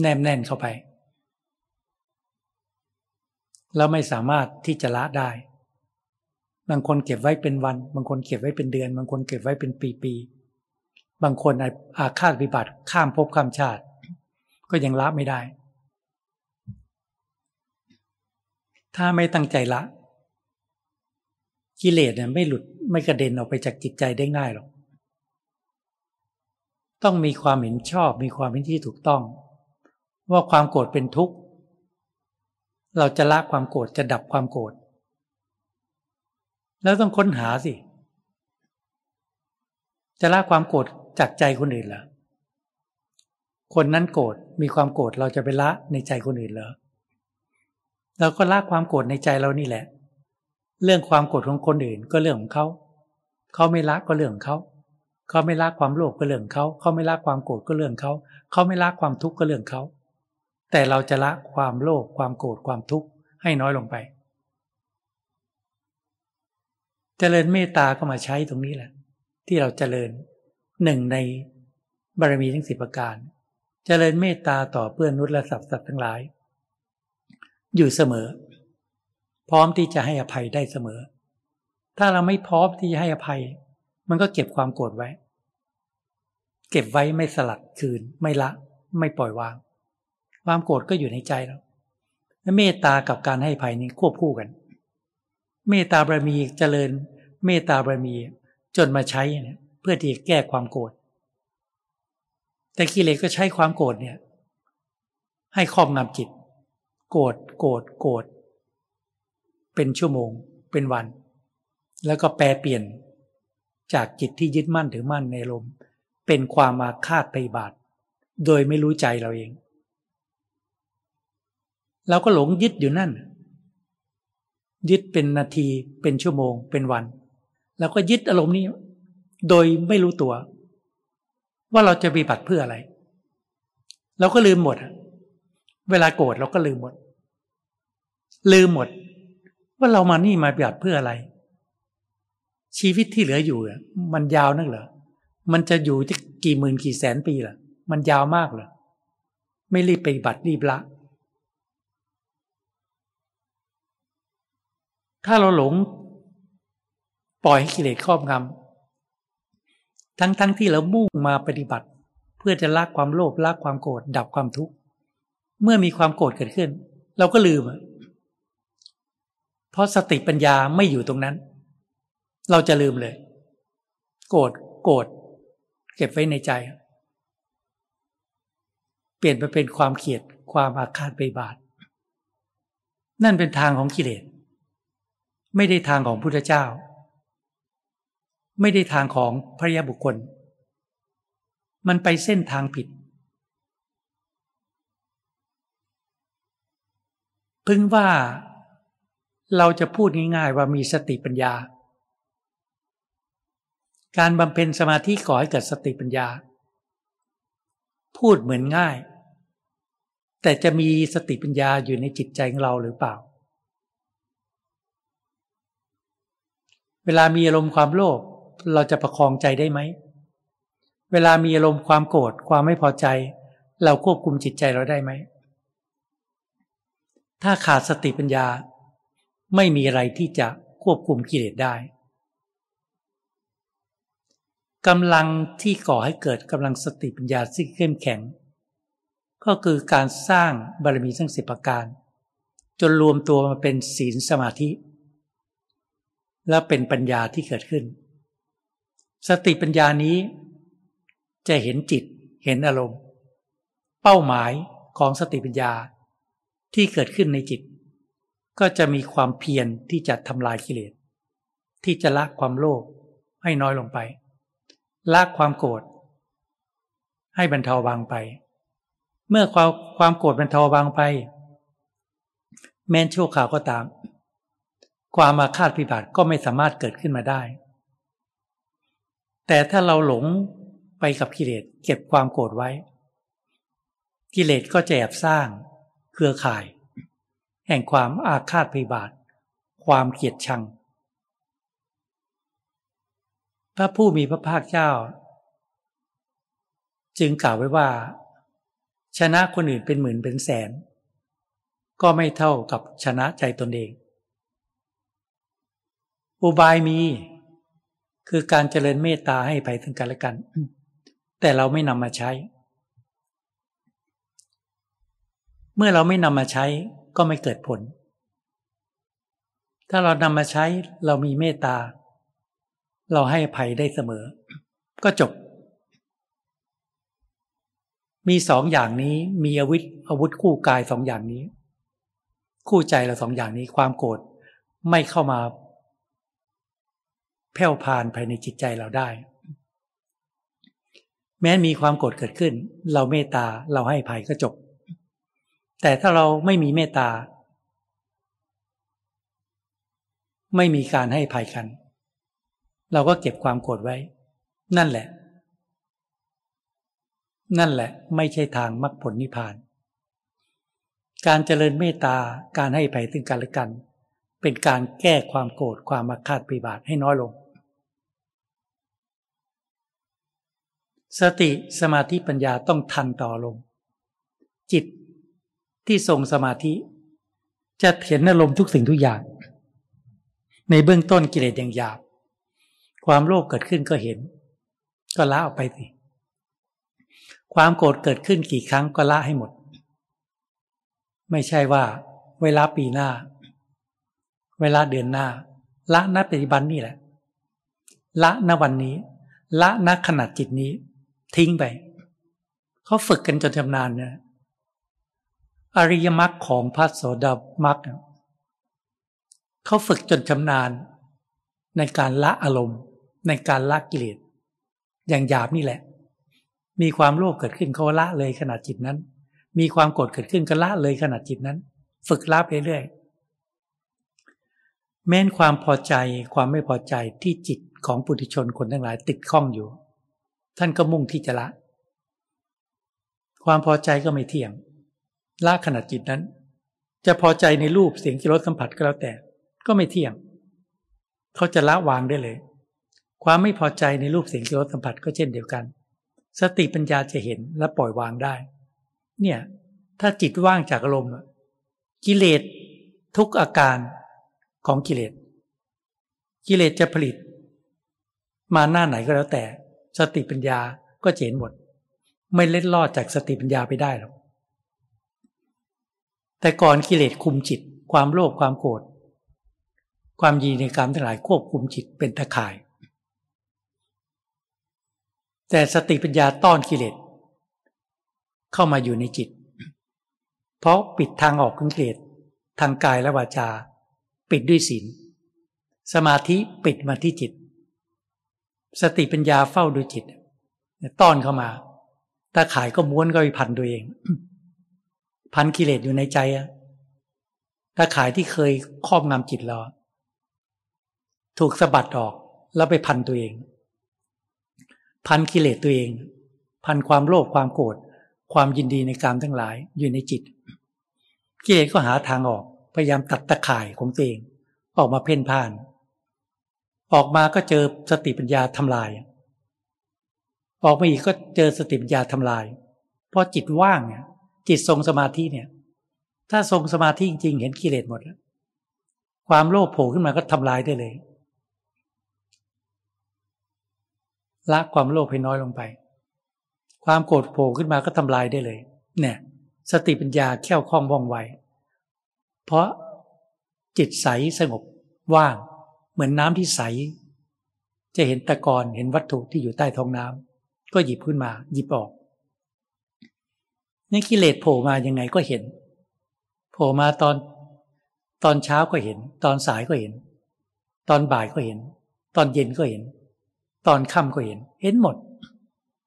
แนมแน่นเข้าไป แล้วไม่สามารถที่จะละได้ บางคนเก็บไว้เป็นวัน บางคนเก็บไว้เป็นเดือน บางคนเก็บไว้เป็นปีๆบางคนอาฆาตวิบัติข้ามภพข้ามชาติ ก็ยังละไม่ได้ ถ้าไม่ตั้งใจละ กิเลสเนี่ยไม่หลุดไม่กระเด็นออกไปจากจิตใจได้ง่ายหรอกต้องมีความเห็นชอบมีความเห็นที่ถูกต้อง ว่าความโกรธเป็นทุกข์ เราจะละความโกรธจะดับความโกรธ แล้วต้องค้นหาสิ จะละความโกรธจากใจคนอื่นเหรอคนนั้นโกรธมีความโกรธเราจะไปละในใจคนอื่นเหรอเราก็ละความโกรธในใจเรานี่แหละ เรื่องความโกรธของคนอื่นก็เรื่องของเขาเขาไม่ละก็เรื่องของเขาเขาไม่ละความโลภก็เรื่องเขาเขาไม่ละความโกรธก็เรื่องเขาเขาไม่ละความทุกข์ก็เรื่องเขาแต่เราจะละความโลภความโกรธความทุกข์ให้น้อยลงไป เจริญเมตตาก็มาใช้ตรงนี้แหละ ที่เราเจริญหนึ่งในบารมีทั้งสิบประการ เจริญเมตตาต่อเพื่อนนุษย์และสัตว์สัตว์ทั้งหลาย อยู่เสมอ พร้อมที่จะให้อภัยได้เสมอ ถ้าเราไม่พร้อมที่จะให้อภัย มันก็เก็บความโกรธไว้ เก็บไว้ไม่สลัดคืน ไม่ละ ไม่ปล่อยวาง ความโกรธก็อยู่ในใจเราและเมตตากับการให้อภัยนี้ควบคู่กัน เมตตาบารมีเจริญ เมตตาบารมีจนมาใช้เนี่ยเพื่อที่แก้ความโกรธแต่กิเลสก็ใช้ความโกรธเนี่ย ให้ครอบงำจิต โกรธโกรธโกรธเป็นชั่วโมงเป็นวัน แล้วก็แปลเปลี่ยนจากจิตที่ยึดมั่นถือมั่นในลม เป็นความมาคาดไปบาทโดยไม่รู้ใจเราเองเราก็หลงยึดอยู่นั่น ยึดเป็นนาทีเป็นชั่วโมงเป็นวัน แล้วก็ยึดอารมณ์นี้ โดยไม่รู้ตัว ว่าเราจะปฏิบัติเพื่ออะไร เราก็ลืมหมด เวลาโกรธเราก็ลืมหมด ลืมหมด ว่าเรามานี่มาปฏิบัติเพื่ออะไร ชีวิตที่เหลืออยู่มันยาวนักเหรอมันจะอยู่จะกี่หมื่นกี่แสนปีล่ะ มันยาวมากเหรอไม่รีบไปบัติรีบละ ถ้าเราหลงปล่อยให้กิเลสครอบงำทั้งๆทที่เรามุ่งมาปฏิบัติ เพื่อจะละความโลภละความโกรธดับความทุกข์เมื่อมีความโกรธเกิดขึ้น เราก็ลืม เพราะสติปัญญาไม่อยู่ตรงนั้น เราจะลืมเลย โกรธโกรธเก็บไว้ในใจ เปลี่ยนไปเป็นความเขียดความอาฆาตไปบาท นั่นเป็นทางของกิเลส ไม่ได้ทางของพุทธเจ้า ไม่ได้ทางของพระยาบุคคล มันไปเส้นทางผิด พึงว่าเราจะพูดง่ายๆว่ามีสติปัญญา การบำเพ็ญสมาธิก่อให้เกิดสติปัญญา พูดเหมือนง่าย แต่จะมีสติปัญญาอยู่ในจิตใจของเราหรือเปล่า เวลามีอารมณ์ความโลภเราจะประคองใจได้ไหม เวลามีอารมณ์ความโกรธความไม่พอใจ เราควบคุมจิตใจเราได้ไหม ถ้าขาดสติปัญญา ไม่มีอะไรที่จะควบคุมกิเลสได้กำลังที่ก่อให้เกิดกำลังสติปัญญาที่เข้มแข็ง ก็คือการสร้างบารมีทั้งสิบประการ จนรวมตัวมาเป็นศีลสมาธิ และเป็นปัญญาที่เกิดขึ้น สติปัญญานี้จะเห็นจิตเห็นอารมณ์ เป้าหมายของสติปัญญาที่เกิดขึ้นในจิต ก็จะมีความเพียรที่จะทำลายกิเลสที่จะละความโลภให้น้อยลงไปละความโกรธให้บรรเทาบางไป เมื่อความความโกรธบรรเทาบางไป แม้นชั่วข่าวก็ตาม ความอาฆาตพิบัติก็ไม่สามารถเกิดขึ้นมาได้ แต่ถ้าเราหลงไปกับกิเลสเก็บความโกรธไว้ กิเลสก็จะแอบสร้างเครือข่าย แห่งความอาฆาตพิบาท ความเกลียดชัง พระผู้มีพระภาคเจ้า จึงกล่าวไว้ว่า ชนะคนอื่นเป็นหมื่นเป็นแสน ก็ไม่เท่ากับชนะใจตนเอง อุบายมี คือการเจริญเมตตาให้ภัยถึงกันและกัน แต่เราไม่นำมาใช้ เมื่อเราไม่นำมาใช้ก็ไม่เกิดผล ถ้าเรานำมาใช้เรามีเมตตา เราให้ภัยได้เสมอ ก็จบ มีสองอย่างนี้มีอาวุธอาวุธคู่กายสองอย่างนี้ คู่ใจเราสองอย่างนี้ความโกรธไม่เข้ามา แผ่วพานภายในจิตใจเราได้ แม้มีความโกรธเกิดขึ้น เราเมตตาเราให้ภัยก็จบ แต่ถ้าเราไม่มีเมตตา ไม่มีการให้ภัยกัน เราก็เก็บความโกรธไว้ นั่นแหละ นั่นแหละไม่ใช่ทางมรรคผลนิพพาน การเจริญเมตตาการให้ภัยถึงกันและกันเป็นการแก้ความโกรธความมาคาดปีบาทให้น้อยลง สติสมาธิปัญญาต้องทันต่อลงจิตที่ทรงสมาธิ จะเห็นอารมณ์ทุกสิ่งทุกอย่าง ในเบื้องต้นกิเลสอย่างหยาบ ความโลภเกิดขึ้นก็เห็น ก็ละออกไปสิความโกรธเกิดขึ้นกี่ครั้งก็ละให้หมด ไม่ใช่ว่า เวลาปีหน้า เวลาเดือนหน้า ละณปัจจุบันนี่แหละ ละณวันนี้ ละณขนาดจิตนี้ ทิ้งไปเขาฝึกกันจนชำนาญเนี่ยอริยมรรคของพระโสดามรรคเขาฝึกจนชำนาญ ในการละอารมณ์ ในการละกิเลสอย่างหยาบนี่แหละ มีความโลภเกิดขึ้นเขาละเลยขนาดจิตนั้น มีความโกรธเกิดขึ้นก็ละเลยขนาดจิตนั้น ฝึกละไปเรื่อยแม้นความพอใจความไม่พอใจที่จิตของปุถุชนคนทั้งหลายติดข้องอยู่ ท่านก็มุ่งที่จะละ ความพอใจก็ไม่เที่ยง ละขนาดจิตนั้น จะพอใจในรูปเสียงกิรสสัมผัสก็แล้วแต่ ก็ไม่เที่ยง เขาจะละวางได้เลย ความไม่พอใจในรูปเสียงกิรสสัมผัสก็เช่นเดียวกัน สติปัญญาจะเห็นและปล่อยวางได้ เนี่ย ถ้าจิตว่างจากอารมณ์กิเลสทุกอาการของกิเลส กิเลสจะผลิต มาหน้าไหนก็แล้วแต่ สติปัญญาก็เห็นหมด ไม่เล็ดลอดจากสติปัญญาไปได้หรอกแต่ก่อนกิเลสคุมจิต ความโลภความโกรธความยีในกรรมทั้งหลายควบคุมจิตเป็นตะข่าย แต่สติปัญญาต้อนกิเลสเข้ามาอยู่ในจิต เพราะปิดทางออกของกิเลสทางกายและวาจา ปิดด้วยศีลสมาธิปิดมาที่จิต สติปัญญาเฝ้าดูจิตต้อนเข้ามาตาขายก็ม้วนก็ไปพันตัวเอง พันกิเลสอยู่ในใจอะตาขายที่เคยครอบงำจิตเราถูกสะบัดออกแล้วไปพันตัวเอง พันกิเลสตัวเอง พันความโลภความโกรธความยินดีในกามทั้งหลายอยู่ในจิต กิเลสก็หาทางออกพยายามตัดตะข่ายของตัวเอง ออกมาเพ่นพ่าน ออกมาก็เจอสติปัญญาทำลาย ออกมาอีกก็เจอสติปัญญาทำลาย เพราะจิตว่างเนี่ยจิตทรงสมาธิเนี่ย ถ้าทรงสมาธิจริง ๆ เห็นกิเลสหมดแล้ว ความโลภโผล่ขึ้นมาก็ทำลายได้เลย ละความโลภให้น้อยลงไป ความโกรธโผล่ขึ้นมาก็ทำลายได้เลย เนี่ย สติปัญญาแค่วคล่องว่องไว เพราะจิตใสสงบว่าง เหมือนน้ำที่ใส จะเห็นตะกอนเห็นวัตถุที่อยู่ใต้ท้องน้ำก็หยิบขึ้นมา หยิบออกนี่กิเลสโผล่มายังไงก็เห็น โผล่มาตอน ตอนเช้าก็เห็น ตอนสายก็เห็น ตอนบ่ายก็เห็น ตอนเย็นก็เห็น ตอนค่ำก็เห็น เห็นหมด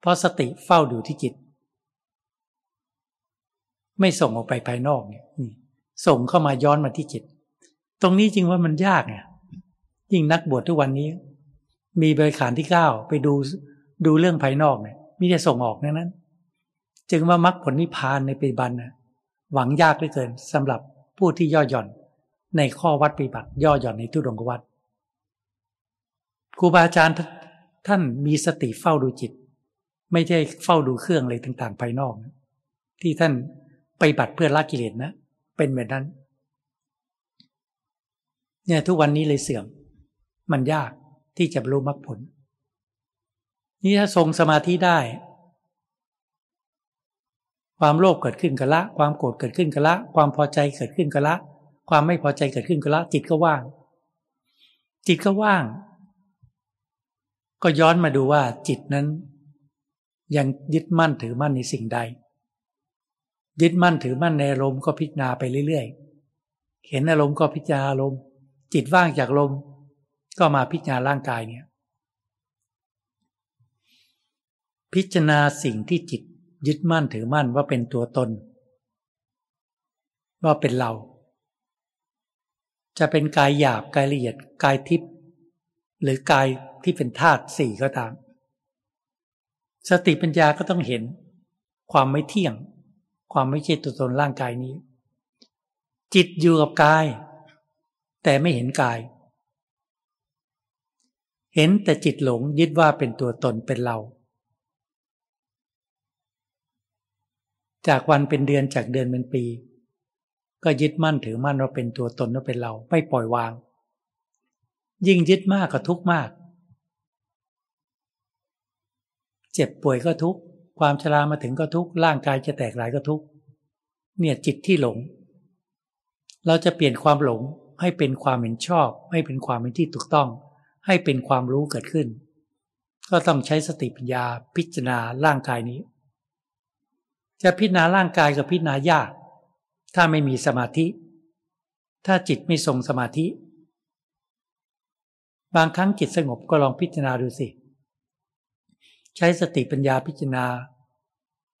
เพราะสติเฝ้าดูที่จิต ไม่ส่งออกไปภายนอกเนี่ยส่งเข้ามาย้อนมาที่จิต ตรงนี้จริงว่ามันยากเนี่ย ยิ่งนักบวชทุกวันนี้ มีบริขารที่เก้าไปดูดูเรื่องภายนอกเนี่ยมิได้ส่งออกนั้น จึงว่ามรรคผลนิพพานในปัจจุบันนะหวังยากเหลือเกินสำหรับผู้ที่ย่อหย่อน ในข้อวัดปฏิบัติ ย่อหย่อนในทุดงกวัดครูบาอาจารย์ท่านมีสติเฝ้าดูจิต ไม่ใช่เฝ้าดูเครื่องอะไรต่างๆ ภายนอกนะที่ท่านไปบัติเพื่อละกิเลสนะ เป็นแบบนั้น เนี่ยทุกวันนี้เลยเสื่อม มันยากที่จะบรรลุมรรคผล นี่ถ้าทรงสมาธิได้ ความโลภเกิดขึ้นก็ละ ความโกรธเกิดขึ้นก็ละ ความพอใจเกิดขึ้นก็ละ ความไม่พอใจเกิดขึ้นก็ละ จิตก็ว่าง จิตก็ว่าง ก็ย้อนมาดูว่าจิตนั้น ยังยึดมั่นถือมั่นในสิ่งใด ยึดมั่นถือมั่นในอารมก็พิจารณาไปเรื่อยๆ เห็นอารมณ์ก็พิจารณาอารมจิตว่างจากลม ก็มาพิจารณาร่างกายเนี่ย พิจารณาสิ่งที่จิตยึดมั่นถือมั่นว่าเป็นตัวตน ว่าเป็นเรา จะเป็นกายหยาบกายละเอียดกายทิพย์หรือกายที่เป็นธาตุสี่ก็ตาม สติปัญญาก็ต้องเห็น ความไม่เที่ยง ความไม่ใช่ตัวตนร่างกายนี้ จิตอยู่กับกาย แต่ไม่เห็นกาย เห็นแต่จิตหลงยึดว่าเป็นตัวตนเป็นเรา จากวันเป็นเดือนจากเดือนเป็นปี ก็ยึดมั่นถือมั่นว่าเป็นตัวตนว่าเป็นเราไม่ปล่อยวาง ยิ่งยึดมากก็ทุกข์มาก เจ็บป่วยก็ทุกข์ความชรามาถึงก็ทุกข์ร่างกายจะแตกหลายก็ทุกข์เนี่ยจิตที่หลง เราจะเปลี่ยนความหลงให้เป็นความเห็นชอบ ให้เป็นความเป็นที่ถูกต้อง ให้เป็นความรู้เกิดขึ้น ก็ต้องใช้สติปัญญาพิจารณาร่างกายนี้ จะพิจารณาร่างกายกับพิจารณายาก ถ้าไม่มีสมาธิ ถ้าจิตไม่ทรงสมาธิ บางครั้งจิตสงบก็ลองพิจารณาดูสิ ใช้สติปัญญาพิจารณา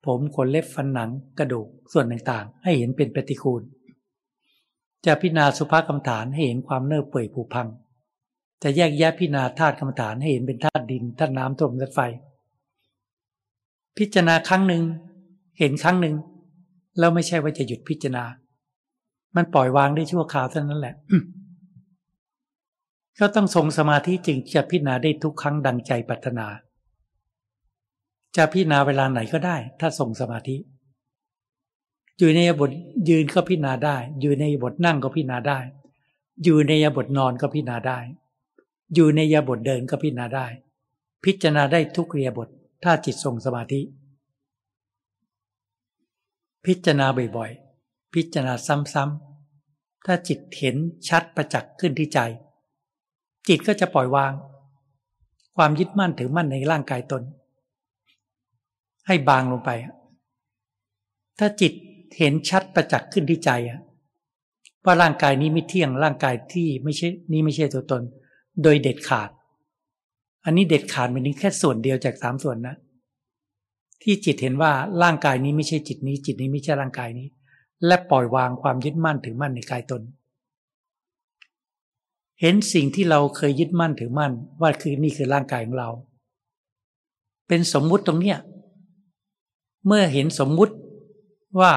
ผมขนเล็บฟันหนังกระดูกส่วนต่างๆ ให้เห็นเป็นปฏิคูล จะพิจารณาสุภาพกรรมฐานให้เห็นความเน่าเปื่อยผุพัง จะแยกแยะพิจารณาธาตุกรรมฐานให้เห็นเป็นธาตุดินธาตุน้ำธาตุลมไฟ พิจารณาครั้งหนึ่งเห็นครั้งหนึ่งแล้วไม่ใช่ว่าจะหยุดพิจารณา มันปล่อยวางได้ชั่วคราวเท่านั้นแหละ ก็ต้องทรงสมาธิจึงจะพิจารณาได้ทุกครั้งดังใจปรารถนา จะพิจารณาเวลาไหนก็ได้ ถ้าทรงสมาธิ อยู่ในบทยืนก็พิจารณาได้ อยู่ในบทนั่งก็พิจารณาได้ อยู่ในบทนอนก็พิจารณาได้ อยู่ในยาบทเดินก็พิจารณาได้ พิจารณาได้ทุกเรียบท ถ้าจิตทรงสมาธิ พิจารณาบ่อยๆ พิจารณาซ้ำๆ ถ้าจิตเห็นชัดประจักษ์ขึ้นที่ใจ จิตก็จะปล่อยวาง ความยึดมั่นถือมั่นในร่างกายตน ให้บางลงไป ถ้าจิตเห็นชัดประจักษ์ขึ้นที่ใจว่าร่างกายนี้ไม่เที่ยงร่างกายที่ไม่ใช่นี้ไม่ใช่ตัวตน โดยเด็ดขาด อันนี้เด็ดขาดเป็นแค่ส่วนเดียวจากสามส่วนนะ ที่จิตเห็นว่าร่างกายนี้ไม่ใช่จิตนี้ จิตนี้ไม่ใช่ร่างกายนี้ และปล่อยวางความยึดมั่นถือมั่นในกายตน เห็นสิ่งที่เราเคยยึดมั่นถือมั่น ว่าคือนี่คือร่างกายของเรา เป็นสมมุติตรงเนี้ยเมื่อเห็นสมมุติว่า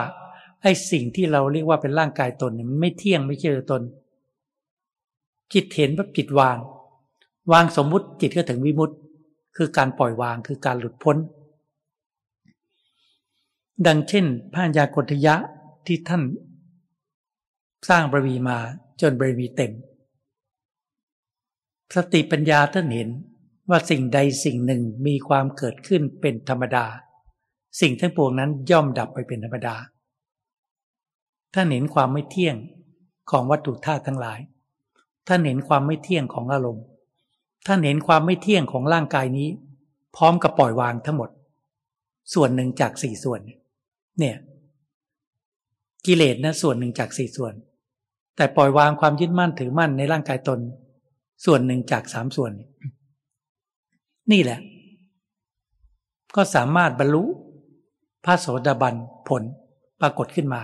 ไอ้สิ่งที่เราเรียกว่าเป็นร่างกายตนเนี่ยมันไม่เที่ยงไม่ใช่ตน จิตเห็นว่าจิตวาง วางสมมุติจิตก็ถึงวิมุตติ คือการปล่อยวางคือการหลุดพ้น ดังเช่นพระญากรทยะที่ท่านสร้างบารมีมาจนบารมีเต็ม สติปัญญาท่านเห็นว่าสิ่งใดสิ่งหนึ่งมีความเกิดขึ้นเป็นธรรมดา สิ่งทั้งปวงนั้นย่อมดับไปเป็นธรรมดา ท่านเห็นความไม่เที่ยงของวัตถุธาตุทั้งหลาย ท่านเห็นความไม่เที่ยงของอารมณ์ ท่านเห็นความไม่เที่ยงของร่างกายนี้ พร้อมกับปล่อยวางทั้งหมด ส่วนหนึ่งจากสี่ส่วน เนี่ย กิเลสนะส่วนหนึ่งจากสี่ส่วน แต่ปล่อยวางความยึดมั่นถือมั่นในร่างกายตน ส่วนหนึ่งจากสามส่วน นี่แหละ ก็สามารถบรรลุพระโสดาบันผลปรากฏขึ้นมา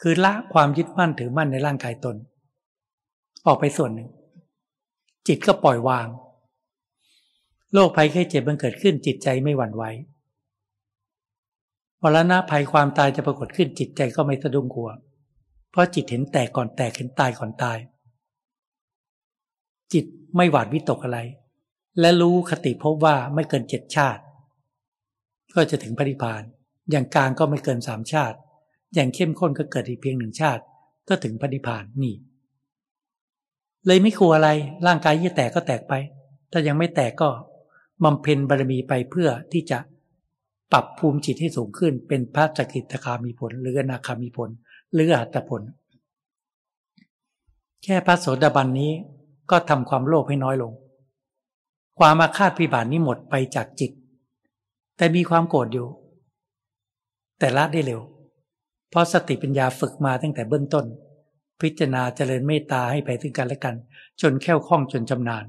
คือละความยึดมั่นถือมั่นในร่างกายตน ออกไปส่วนหนึ่ง จิตก็ปล่อยวาง โรคภัยแค่เจ็บมันเกิดขึ้นจิตใจไม่หวั่นไหวมรณะภัยความตายจะปรากฏขึ้นจิตใจก็ไม่สะดุ้งกลัว เพราะจิตเห็นแตกก่อนแตกเห็นตายก่อนตาย จิตไม่หวาดวิตกอะไร และรู้คติพบว่าไม่เกินเจ็ดชาติ ก็จะถึงปริพาน อย่างกลางก็ไม่เกินสามชาติ อย่างเข้มข้นก็เกิดอีกเพียงหนึ่งชาติ ก็ถึงปริพานนี่ เลยไม่กลัวอะไร ร่างกายจะแตกก็แตกไป ถ้ายังไม่แตกก็บำเพ็ญบารมีไปเพื่อที่จะปรับภูมิจิตให้สูงขึ้น เป็นพระจักริตคามีผล หรืออนาคามีผล หรืออัตผล แค่พระโสดาบันนี้ก็ทำความโลภให้น้อยลง ความอาฆาตพิบาทนี้หมดไปจากจิต แต่มีความโกรธอยู่ แต่ละได้เร็ว เพราะสติปัญญาฝึกมาตั้งแต่เบื้องต้น พิจารณาเจริญเมตตาให้ไปถึงกันและกัน จนแค่วคล่องจนจำนาน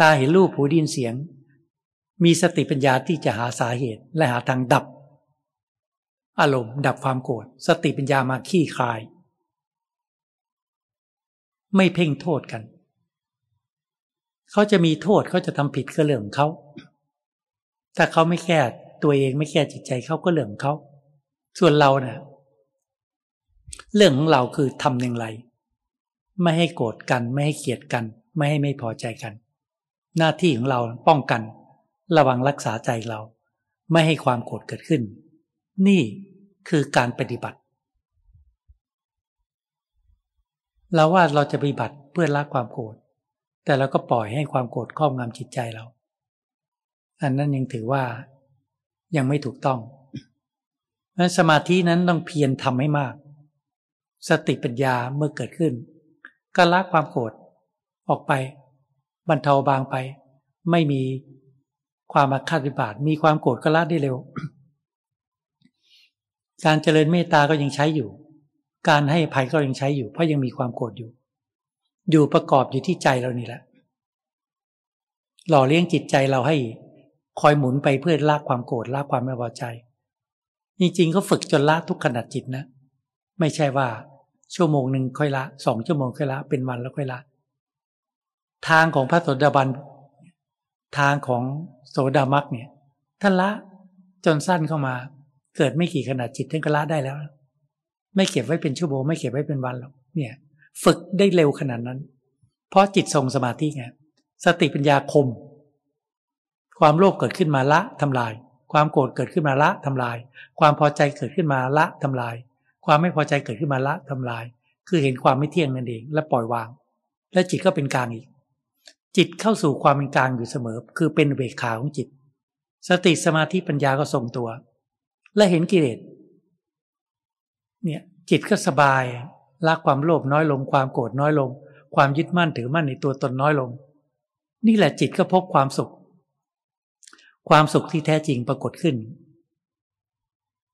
ตาเห็นรูปหูดินเสียง มีสติปัญญาที่จะหาสาเหตุและหาทางดับ อารมณ์ดับความโกรธสติปัญญามาขี้คาย ไม่เพ่งโทษกัน เขาจะมีโทษเขาจะทำผิดก็เรื่องของเขาถ้าเขาไม่แก้ตัวเองไม่แก้จิตใจเขาก็เรื่องของเขา ส่วนเราเนะ่ย เรื่องของเราคือทำอย่างไร ไม่ให้โกรธกัน ไม่ให้เกลียดกัน ไม่ให้ไม่พอใจกัน หน้าที่ของเราป้องกัน ระวังรักษาใจเรา ไม่ให้ความโกรธเกิดขึ้น นี่คือการปฏิบัติ เราว่าเราจะปฏิบัติเพื่อละความโกรธแต่เราก็ปล่อยให้ความโกรธครอบงำจิตใจเรา อันนั้นยังถือว่ายังไม่ถูกต้องนั้นสมาธินั้นต้องเพียรทำให้มาก สติปัญญาเมื่อเกิดขึ้น ก็ละความโกรธออกไป บรรเทาบางไป ไม่มีความอาฆาตวิบาท มีความโกรธก็ละได้เร็ว การเจริญเมตตาก็ยังใช้อยู่ การให้ภัยก็ยังใช้อยู่ เพราะยังมีความโกรธอยู่ อยู่ประกอบอยู่ที่ใจเรานี่แหละ หล่อเลี้ยงจิตใจเราให้คอยหมุนไปเพื่อลากความโกรธลากความไม่พอใจ จริงๆก็ฝึกจนละทุกขนาดจิตนะ ไม่ใช่ว่า ชั่วโมงหนึ่งค่อยละสองชั่วโมงค่อยละ เป็นวันแล้วค่อยละ ทางของพระโสดาบัน ทางของโสดามักเนี่ยท่านละจนสั้นเข้ามา เกิดไม่กี่ขนาดจิตท่านก็ละได้แล้ว ไม่เก็บไว้เป็นชั่วโมงไม่เก็บไว้เป็นวันหรอกเนี่ย ฝึกได้เร็วขนาดนั้น เพราะจิตทรงสมาธิไงสติปัญญาคม ความโลภเกิดขึ้นมาละทำลาย ความโกรธเกิดขึ้นมาละทำลาย ความพอใจเกิดขึ้นมาละทำลาย ความไม่พอใจเกิดขึ้นมาละทำลาย คือเห็นความไม่เที่ยงนั่นเอง และปล่อยวาง และจิตก็เป็นกลางอีก จิตเข้าสู่ความเป็นกลางอยู่เสมอ คือเป็นเบกขาของจิต สติสมาธิปัญญาก็ทรงตัว และเห็นกิเลสเนี่ยจิตก็สบายละความโลภน้อยลง ความโกรธน้อยลง ความยึดมั่นถือมั่นในตัวตนน้อยลง นี่แหละจิตก็พบความสุข ความสุขที่แท้จริงปรากฏขึ้น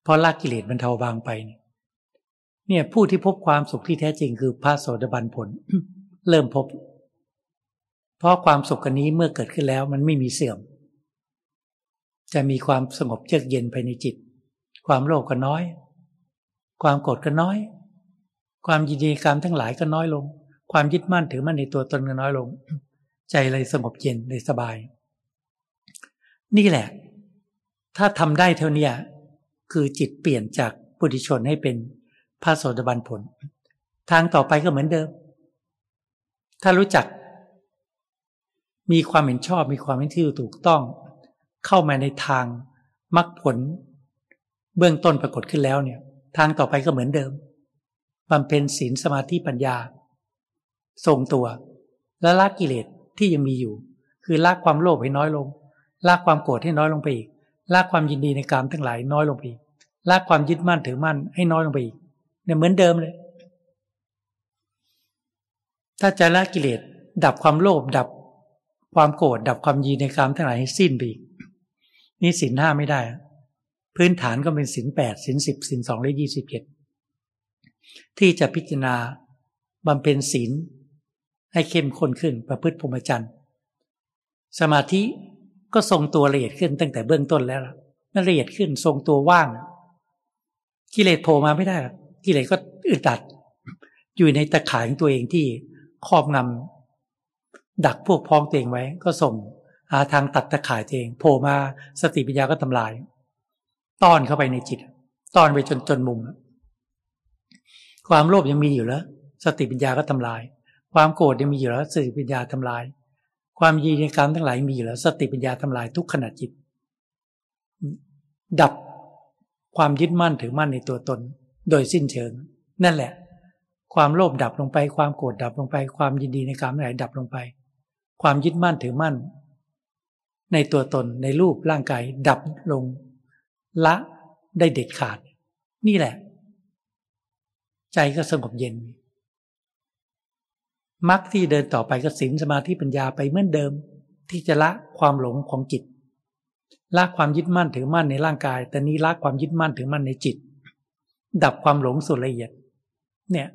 เพราะละกิเลสมันเทาบางไปเนี่ย เนี่ยผู้ที่พบความสุขที่แท้จริงคือพระโสดาบันผล เริ่มพบ เพราะความสุขกันนี้เมื่อเกิดขึ้นแล้วมันไม่มีเสื่อม จะมีความสงบเยือกเย็นภายในจิต ความโลภก็น้อย ความโกรธก็น้อย ความยินดีกรรมทั้งหลายก็น้อยลง ความยึดมั่นถือมั่นในตัวตนก็น้อยลง ใจเลยสงบเย็นเลยสบาย นี่แหละ ถ้าทำได้เท่านี้คือจิตเปลี่ยนจากปุถุชนให้เป็น พระโสดาบันผล ทางต่อไปก็เหมือนเดิม ถ้ารู้จัก มีความเห็นชอบมีความเห็นที่ถูกต้อง เข้ามาในทางมรรคผล เบื้องต้นปรากฏขึ้นแล้วเนี่ย ทางต่อไปก็เหมือนเดิมบำเพ็ญศีลสมาธิปัญญา ทรงตัว และละกิเลสที่ยังมีอยู่ คือละความโลภให้น้อยลงละความโกรธให้น้อยลงไปอีกละความยินดีในกามทั้งหลายน้อยลงไปอีกละความยึดมั่นถือมั่นให้น้อยลงไปอีก เนี่ยเหมือนเดิมเลย ถ้าจะละกิเลสดับความโลภดับความโกรธดับความยินในกามทั้งหลายให้สิ้นไปอีกนี่สินห้าไม่ได้ พื้นฐานก็เป็นสินแปดสินสิบสินสองและยี่สิบเจ็ดที่จะพิจารณาบำเพ็ญศีลให้เข้มข้นขึ้นประพฤติพรหมจรรย์สมาธิก็ทรงตัวละเอียดขึ้นตั้งแต่เบื้องต้นแล้วนั่นละเอียดขึ้นทรงตัวว่าง กิเลสโผล่มาไม่ได้หรอก กิเลสก็อึดอัด อยู่ในตะข่ายของตัวเองที่ครอบงำดักพวกพ้องตัวเองไว้ ก็ส่งหาทางตัดตะข่ายตัวเองโผล่มาสติปัญญาก็ทำลาย ต้อนเข้าไปในจิต ต้อนไปจนจนมุม ความโลภยังมีอยู่แล้ว สติปัญญาก็ทำลาย ความโกรธยังมีอยู่แล้ว สติปัญญาทำลาย ความยีในการทั้งหลายมีอยู่แล้ว สติปัญญาทำลายทุกขณะจิต ดับความยึดมั่นถือมั่นในตัวตน โดยสิ้นเชิง นั่นแหละ ความโลภดับลงไป ความโกรธดับลงไป ความยินดีในการไหนดับลงไป ความยึดมั่นถือมั่น ในตัวตนในรูปร่างกายดับลง ละได้เด็ดขาด นี่แหละ ใจก็สงบเย็นมรรคที่เดินต่อไปก็สินสมาธิปัญญาไปเหมือนเดิม ที่จะละความหลงของจิตละความยึดมั่นถือมั่นในร่างกาย แต่นี้ละความยึดมั่นถือมั่นในจิต ดับความหลงสุดละเอียด เนี่ย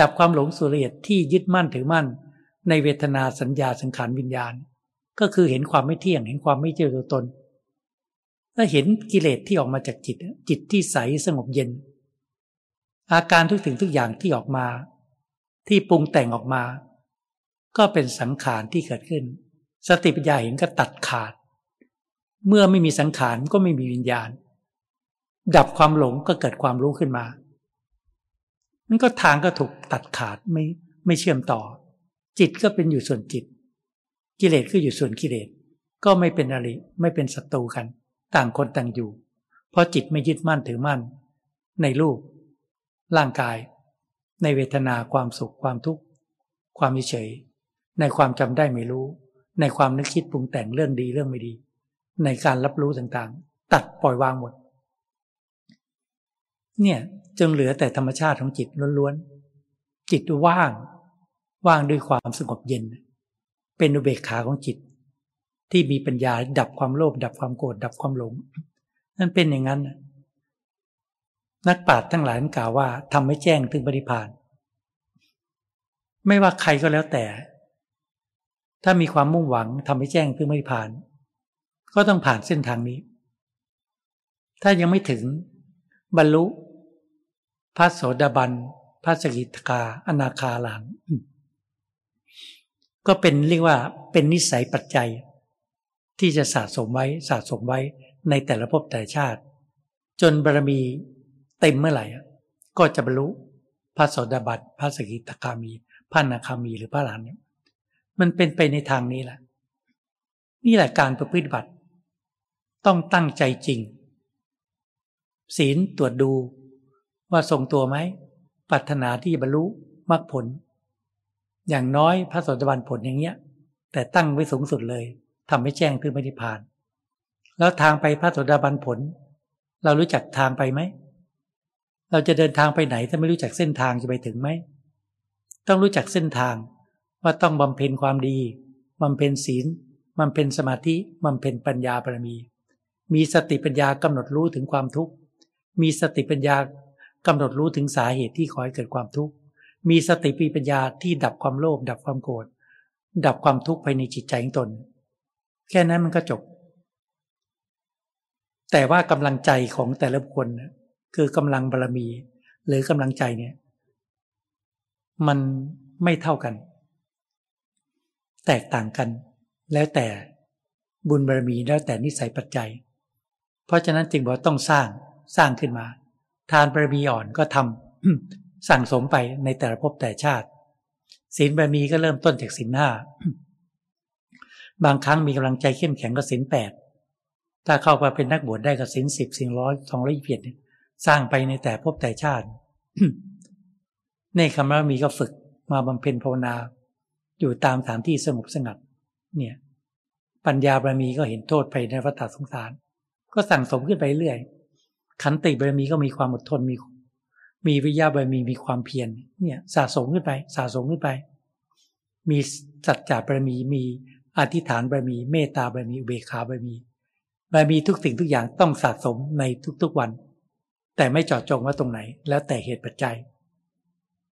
ดับความหลงสุดละเอียดที่ยึดมั่นถือมั่น ในเวทนาสัญญาสังขารวิญญาณ ก็คือเห็นความไม่เที่ยง เห็นความไม่เจอตัวตนถ้าเห็นกิเลสที่ออกมาจากจิต จิตที่ใสสงบเย็น อาการทุกสิ่งทุกอย่างที่ออกมา ที่ปรุงแต่งออกมา ก็เป็นสังขารที่เกิดขึ้น สติปัญญาเห็นก็ตัดขาด เมื่อไม่มีสังขารก็ไม่มีวิญญาณ ดับความหลงก็เกิดความรู้ขึ้นมา มันก็ทางก็ถูกตัดขาดไม่ไม่เชื่อมต่อ จิตก็เป็นอยู่ส่วนจิต กิเลสก็อยู่ส่วนกิเลสก็ไม่เป็นอะไรไม่เป็นศัตรูกัน ต่างคนต่างอยู่ เพราะจิตไม่ยึดมั่นถือมั่น ในรูป ร่างกาย ในเวทนาความสุขความทุกข์ ความเฉย ในความจำได้ไม่รู้ ในความนึกคิดปรุงแต่งเรื่องดีเรื่องไม่ดี ในการรับรู้ต่างๆ ตัดปล่อยวางหมด เนี่ยจึงเหลือแต่ธรรมชาติของจิตล้วนๆ จิตว่าง ว่างด้วยความสงบเย็น เป็นอุเบกขาของจิต ที่มีปัญญาดับความโลภดับความโกรธดับความหลง นั่นเป็นอย่างนั้น นักปราชญ์ทั้งหลายกล่าวว่าทำให้แจ้งถึงปริพานไม่ว่าใครก็แล้วแต่ ถ้ามีความมุ่งหวังทำให้แจ้งถึงปริพานก็ต้องผ่านเส้นทางนี้ ถ้ายังไม่ถึงบรรลุ พระโสดาบัน พระสกิทาอนาคาหลังก็เป็นเรียกว่าเป็นนิสัยปัจจัย ที่จะสะสมไว้สะสมไว้ในแต่ละภพแต่ชาติ จนบารมีเต็มเมื่อไหร่ ก็จะบรรลุพระโสดาบันพระสกิทาคามี พระนาคามีหรือพระหลานเนี่ยมันเป็นไปในทางนี้แหละ นี่แหละการประพฤติบัติ ต้องตั้งใจจริง ศีลตรวจดู ว่าทรงตัวไหมปรารถนาที่จะบรรลุมรรคผล อย่างน้อยพระโสดาบันผลอย่างเงี้ย แต่ตั้งไว้สูงสุดเลยทำให้แจ้งถึงปฏิพาน แล้วทางไปพระโสดาบันผล เรารู้จักทางไปไหม เราจะเดินทางไปไหนถ้าไม่รู้จักเส้นทางจะไปถึงไหม ต้องรู้จักเส้นทางว่าต้องบำเพ็ญความดีบำเพ็ญศีลบำเพ็ญสมาธิบำเพ็ญปัญญาบารมี มีสติปัญญากำหนดรู้ถึงความทุกข์ มีสติปัญญา กำหนดรู้ถึงสาเหตุที่ขอให้เกิดความทุกข์ มีสติปีปัญญาที่ดับความโลภดับความโกรธดับความทุกข์ภายในจิตใจของตน แค่นั้นมันก็จบ แต่ว่ากำลังใจของแต่ละคนคือกำลังบารรมี หรือกำลังใจเนี่ย มันไม่เท่ากัน แตกต่างกัน แล้วแต่บุญบารรมีแล้วแต่นิสัยปัจจัย เพราะฉะนั้นจึงบอกต้องสร้างสร้างขึ้นมา ทานบารมีอ่อนก็ทำสั่งสมไปในแต่ละภพแต่ชาติศีลบารมีก็เริ่มต้นจากศีลห้าบางครั้งมีกำลังใจเข้มแข็งก็ศีลแปดถ้าเข้ามาเป็นนักบวชได้ก็ศีลสิบศีลร้อยสองร้อยเพียรสร้างไปในแต่ภพแต่ชาติในคำว่ามีก็ฝึกมาบำเพ็ญภาวนา อยู่ตามสถานที่สงบสงัด เนี่ย ปัญญาบารมีก็เห็นโทษไปในวัฏสงสาร ก็สั่งสมขึ้นไปเรื่อย ขันติบารมีก็มีความอดทนมี มีวิยาบารมีมีความเพียรเนี่ยสะสมขึ้นไป สะสมขึ้นไป มีสัจจะบารมีมีอธิษฐานบารมี เมตตาบารมีเบคาบารมีบารมีทุกสิ่งทุกอย่างต้องสะสมในทุกๆวัน แต่ไม่เจาะจงว่าตรงไหน แล้วแต่เหตุปัจจัย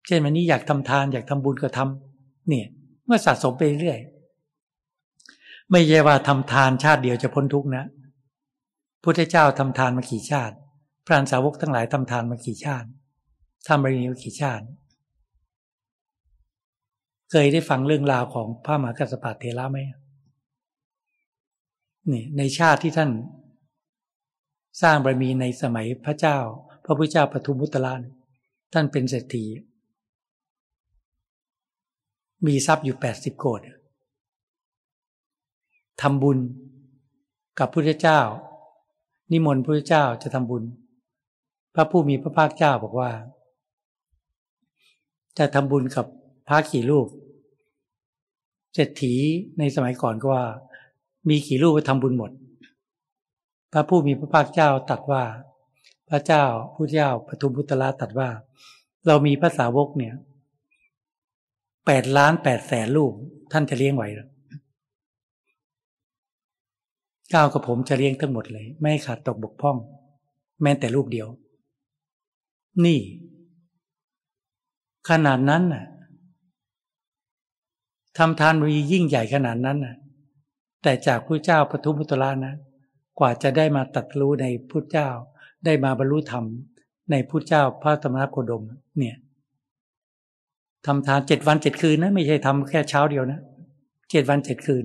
เช่นวันนี้อยากทำทานอยากทำบุญก็ทำเนี่ยเมื่อสะสมไปเรื่อยไม่ใช่ว่าทำทานชาติเดียวจะพ้นทุกนะพุทธเจ้าทำทานมากี่ชาติ พระสาวกทั้งหลายทำทานมากี่ชาติทำบารมีมากี่ชาติ เคยได้ฟังเรื่องราวของพระมหากัสปะเทระไหมนี่ในชาติที่ท่าน สร้างบารมีในสมัยพระเจ้า พระพุทธเจ้าปทุมุตรานท่านเป็นเศรษฐี มีทรัพย์อยู่แปดสิบโกดทำบุญกับพุทธเจ้า นิมนต์พระเจ้าจะทำบุญ พระผู้มีพระภาคเจ้าบอกว่า จะทำบุญกับพระกี่รูปเศรษฐีในสมัยก่อนก็ว่า มีกี่รูปไปทำบุญหมด พระผู้มีพระภาคเจ้าตัดว่า พระเจ้าผู้เจ้าปทุมพุทธลาตัดว่า เรามีภาษาวกเนี่ยแปดล้านแปดแสนลูกท่านจะเลี้ยงไหวหรือก้าวกับผมจะเลี้ยงทั้งหมดเลย ไม่ขาดตกบกพร่อง แม้แต่ลูกเดียว นี่ ขนาดนั้นน่ะทำทานมียิ่งใหญ่ขนาดนั้นน่ะ แต่จากพระเจ้าปทุมพุทธลานะ กว่าจะได้มาตัดรู้ในพุทธเจ้า ได้มาบรรลุธรรม ในพุทธเจ้าพระธรรมโคดม เนี่ยทำทานเจ็ดวันเจ็ดคืนนะ ไม่ใช่ทำแค่เช้าเดียวนะเจ็ดวันเจ็ดคืน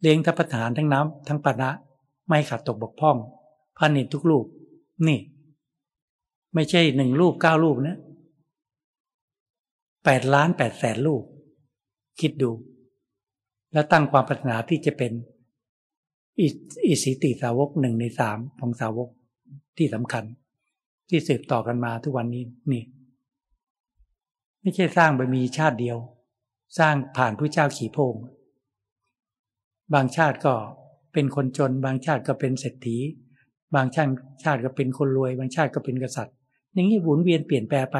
เลี้ยงทัพทานทั้งน้ำทั้งปานะไม่ขาดตกบกพร่องพันนิทุกลูก นี่ ไม่ใช่หนึ่งลูกเก้าลูกนะแปดล้านแปดแสนลูกคิดดู แล้วตั้งความปรารถนาที่จะเป็นอิสิติสาวกหนึ่งในสามของสาวกที่สำคัญ ที่สืบต่อกันมาทุกวันนี้นี่ ไม่ใช่สร้างบารมีชาติเดียว สร้างผ่านผู้เจ้าขี่โพงบางชาติก็เป็นคนจน บางชาติก็เป็นเศรษฐี บางชาติชาติก็เป็นคนรวย บางชาติก็เป็นกษัตริย์ อย่างนี้หมุนเวียนเปลี่ยนแปลไป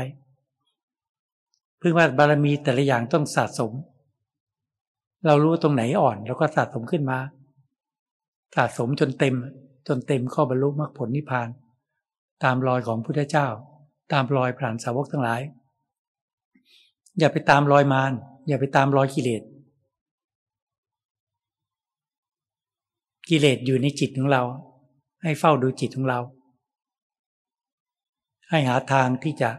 เพื่อว่าบารมีแต่ละอย่างต้องสะสม เรารู้ตรงไหนอ่อนเราก็สะสมขึ้นมา สะสมจนเต็ม จนเต็มข้อบรรลุมรรคผลนิพพาน ตามรอยของพุทธเจ้า ตามรอยผ่านสาวกทั้งหลาย อย่าไปตามรอยมารอย่าไปตามรอยกิเลสกิเลสอยู่ในจิตของเรา ให้เฝ้าดูจิตของเรา ให้หาทางที่จะ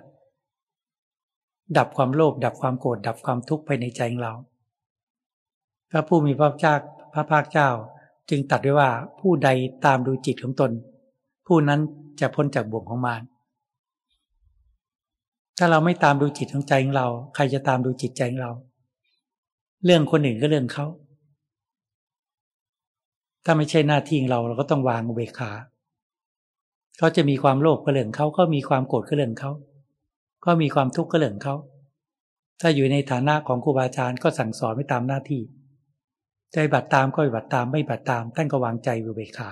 ดับความโลภดับความโกรธดับความทุกข์ภายในใจของเรา พระผู้มีพระเจ้าพระภาคเจ้า จึงตัดไว้ว่าผู้ใดตามดูจิตของตน ผู้นั้นจะพ้นจากบ่วงของมารถ้าเราไม่ตามดูจิตของใจของเรา ใครจะตามดูจิตใจของเรา เรื่องคนอื่นก็เรื่องเขาถ้าไม่ใช่หน้าที่ของเราเราก็ต้องวางเบกขา เขาจะมีความโลภก็เรื่องเขาก็มีความโกรธก็เรื่องเขาก็มีความทุกข์ก็เรื่องเขาถ้าอยู่ในฐานะของครูบาอาจารย์ก็สั่งสอนไม่ตามหน้าที่ใจบัตรตามก็บัตรตามไม่บัตรตามท่านก็วางใจเบกขา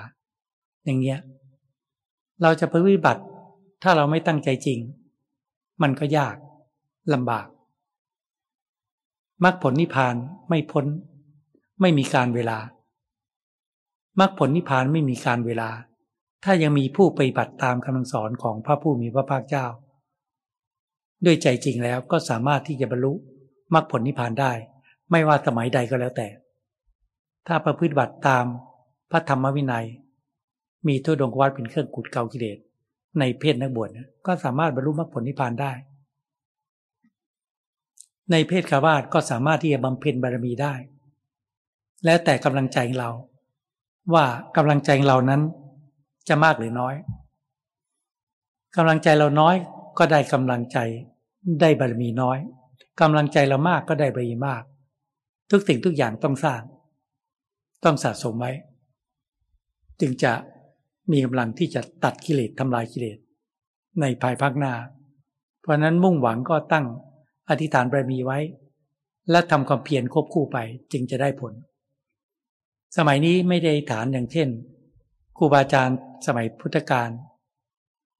อย่างเงี้ยเราจะปฏิบัติถ้าเราไม่ตั้งใจจริง มันก็ยากลำบากมรรคผลนิพพานไม่พ้น ไม่มีการเวลามรรคผลนิพพานไม่มีการเวลา ถ้ายังมีผู้ปฏิบัติตามคำสอนของพระผู้มีพระภาคเจ้า ด้วยใจจริงแล้วก็สามารถที่จะบรรลุมรรคผลนิพพานได้ ไม่ว่าสมัยใดก็แล้วแต่ ถ้าประพฤติบัติตามพระธรรมวินัย มีทุดงวัดเป็นเครื่องกุดเกากิเลสในเพศนักบวชก็สามารถบรรลุมรรคผลนิพพานได้ ในเพศคาวาสก็สามารถที่จะบำเพ็ญบารมีได้ แล้วแต่กำลังใจของเรา ว่ากำลังใจเรานั้น จะมากหรือน้อยกำลังใจเราน้อยก็ได้กำลังใจได้บารมีน้อยกำลังใจเรามากก็ได้บารมีมาก ทุกสิ่งทุกอย่างต้องสร้าง ต้องสะสมไว้ จึงจะมีกำลังที่จะตัดกิเลสทำลายกิเลสในภายภาคหน้า เพราะนั้นมุ่งหวังก็ตั้งอธิษฐานบารมีไว้ และทำความเพียรควบคู่ไปจึงจะได้ผล สมัยนี้ไม่ได้ฐานอย่างเช่นครูบาอาจารย์ สมัยพุทธกาล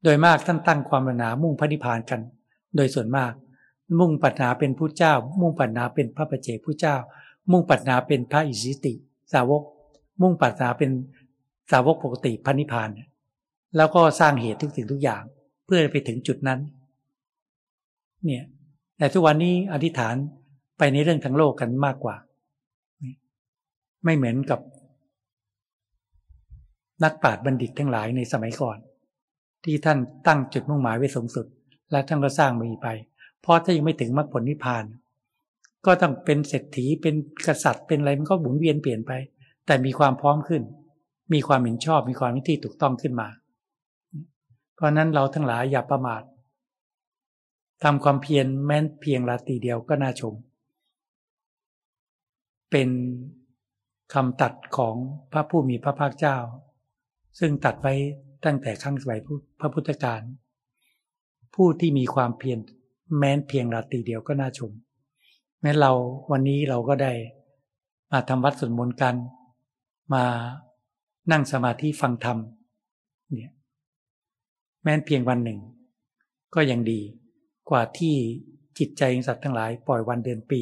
โดยมากท่านตั้งความปรารถนามุ่งพระนิพพานกัน โดยส่วนมาก มุ่งปัญหาเป็นผู้เจ้า มุ่งปัญหาเป็นพระประเจกผู้เจ้า มุ่งปัญหาเป็นพระอิสิติ สาวก มุ่งปัญหาเป็นสาวกปกติพันิพานแล้วก็สร้างเหตุทุกสิ่งทุกอย่าง เพื่อไปถึงจุดนั้น เนี่ยแต่ทุกวันนี้อธิษฐานไปในเรื่องทางโลกกันมากกว่า ไม่เหมือนกับ นักปราชญ์บัณฑิตทั้งหลายในสมัยก่อน ที่ท่านตั้งจุดมุ่งหมายไว้สูงสุด และท่านก็สร้างมีไป เพราะถ้ายังไม่ถึงมรรคผลนิพพาน ก็ต้องเป็นเศรษฐีเป็นกษัตริย์เป็นอะไรมันก็หมุนเวียนเปลี่ยนไป แต่มีความพร้อมขึ้น มีความเห็นชอบมีความวิธีถูกต้องขึ้นมา เพราะนั้นเราทั้งหลายอย่าประมาททำความเพียรแม้นเพียงราตรีเดียวก็น่าชม เป็นคำตัดของพระผู้มีพระภาคเจ้า ซึ่งตัดไว้ตั้งแต่ครั้งสมัยพระพุทธการ ผู้ที่มีความเพียรแม้นเพียงราตรีเดียวก็น่าชม แม้เราวันนี้เราก็ได้มาทำวัดสวดมนต์กัน มานั่งสมาธิฟังธรรมเนี่ยแม้นเพียงวันหนึ่ง ก็ยังดีกว่าที่จิตใจสัตว์ทั้งหลายปล่อยวันเดือนปี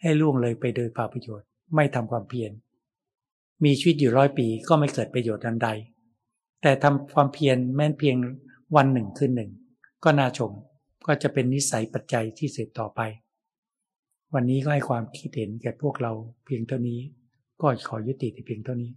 ให้ล่วงเลยไปโดยเปล่าประโยชน์ ไม่ทำความเพียรมีชีวิตอยู่ร้อยปีก็ไม่เกิดประโยชน์อันใด แต่ทำความเพียรแม้นเพียงวันหนึ่งคืนหนึ่ง ก็น่าชมก็จะเป็นนิสัยปัจจัยที่สืบต่อไป วันนี้ก็ให้ความคิดเห็นแก่พวกเราเพียงเท่านี้ ก็ขอยุติแต่เพียงเท่านี้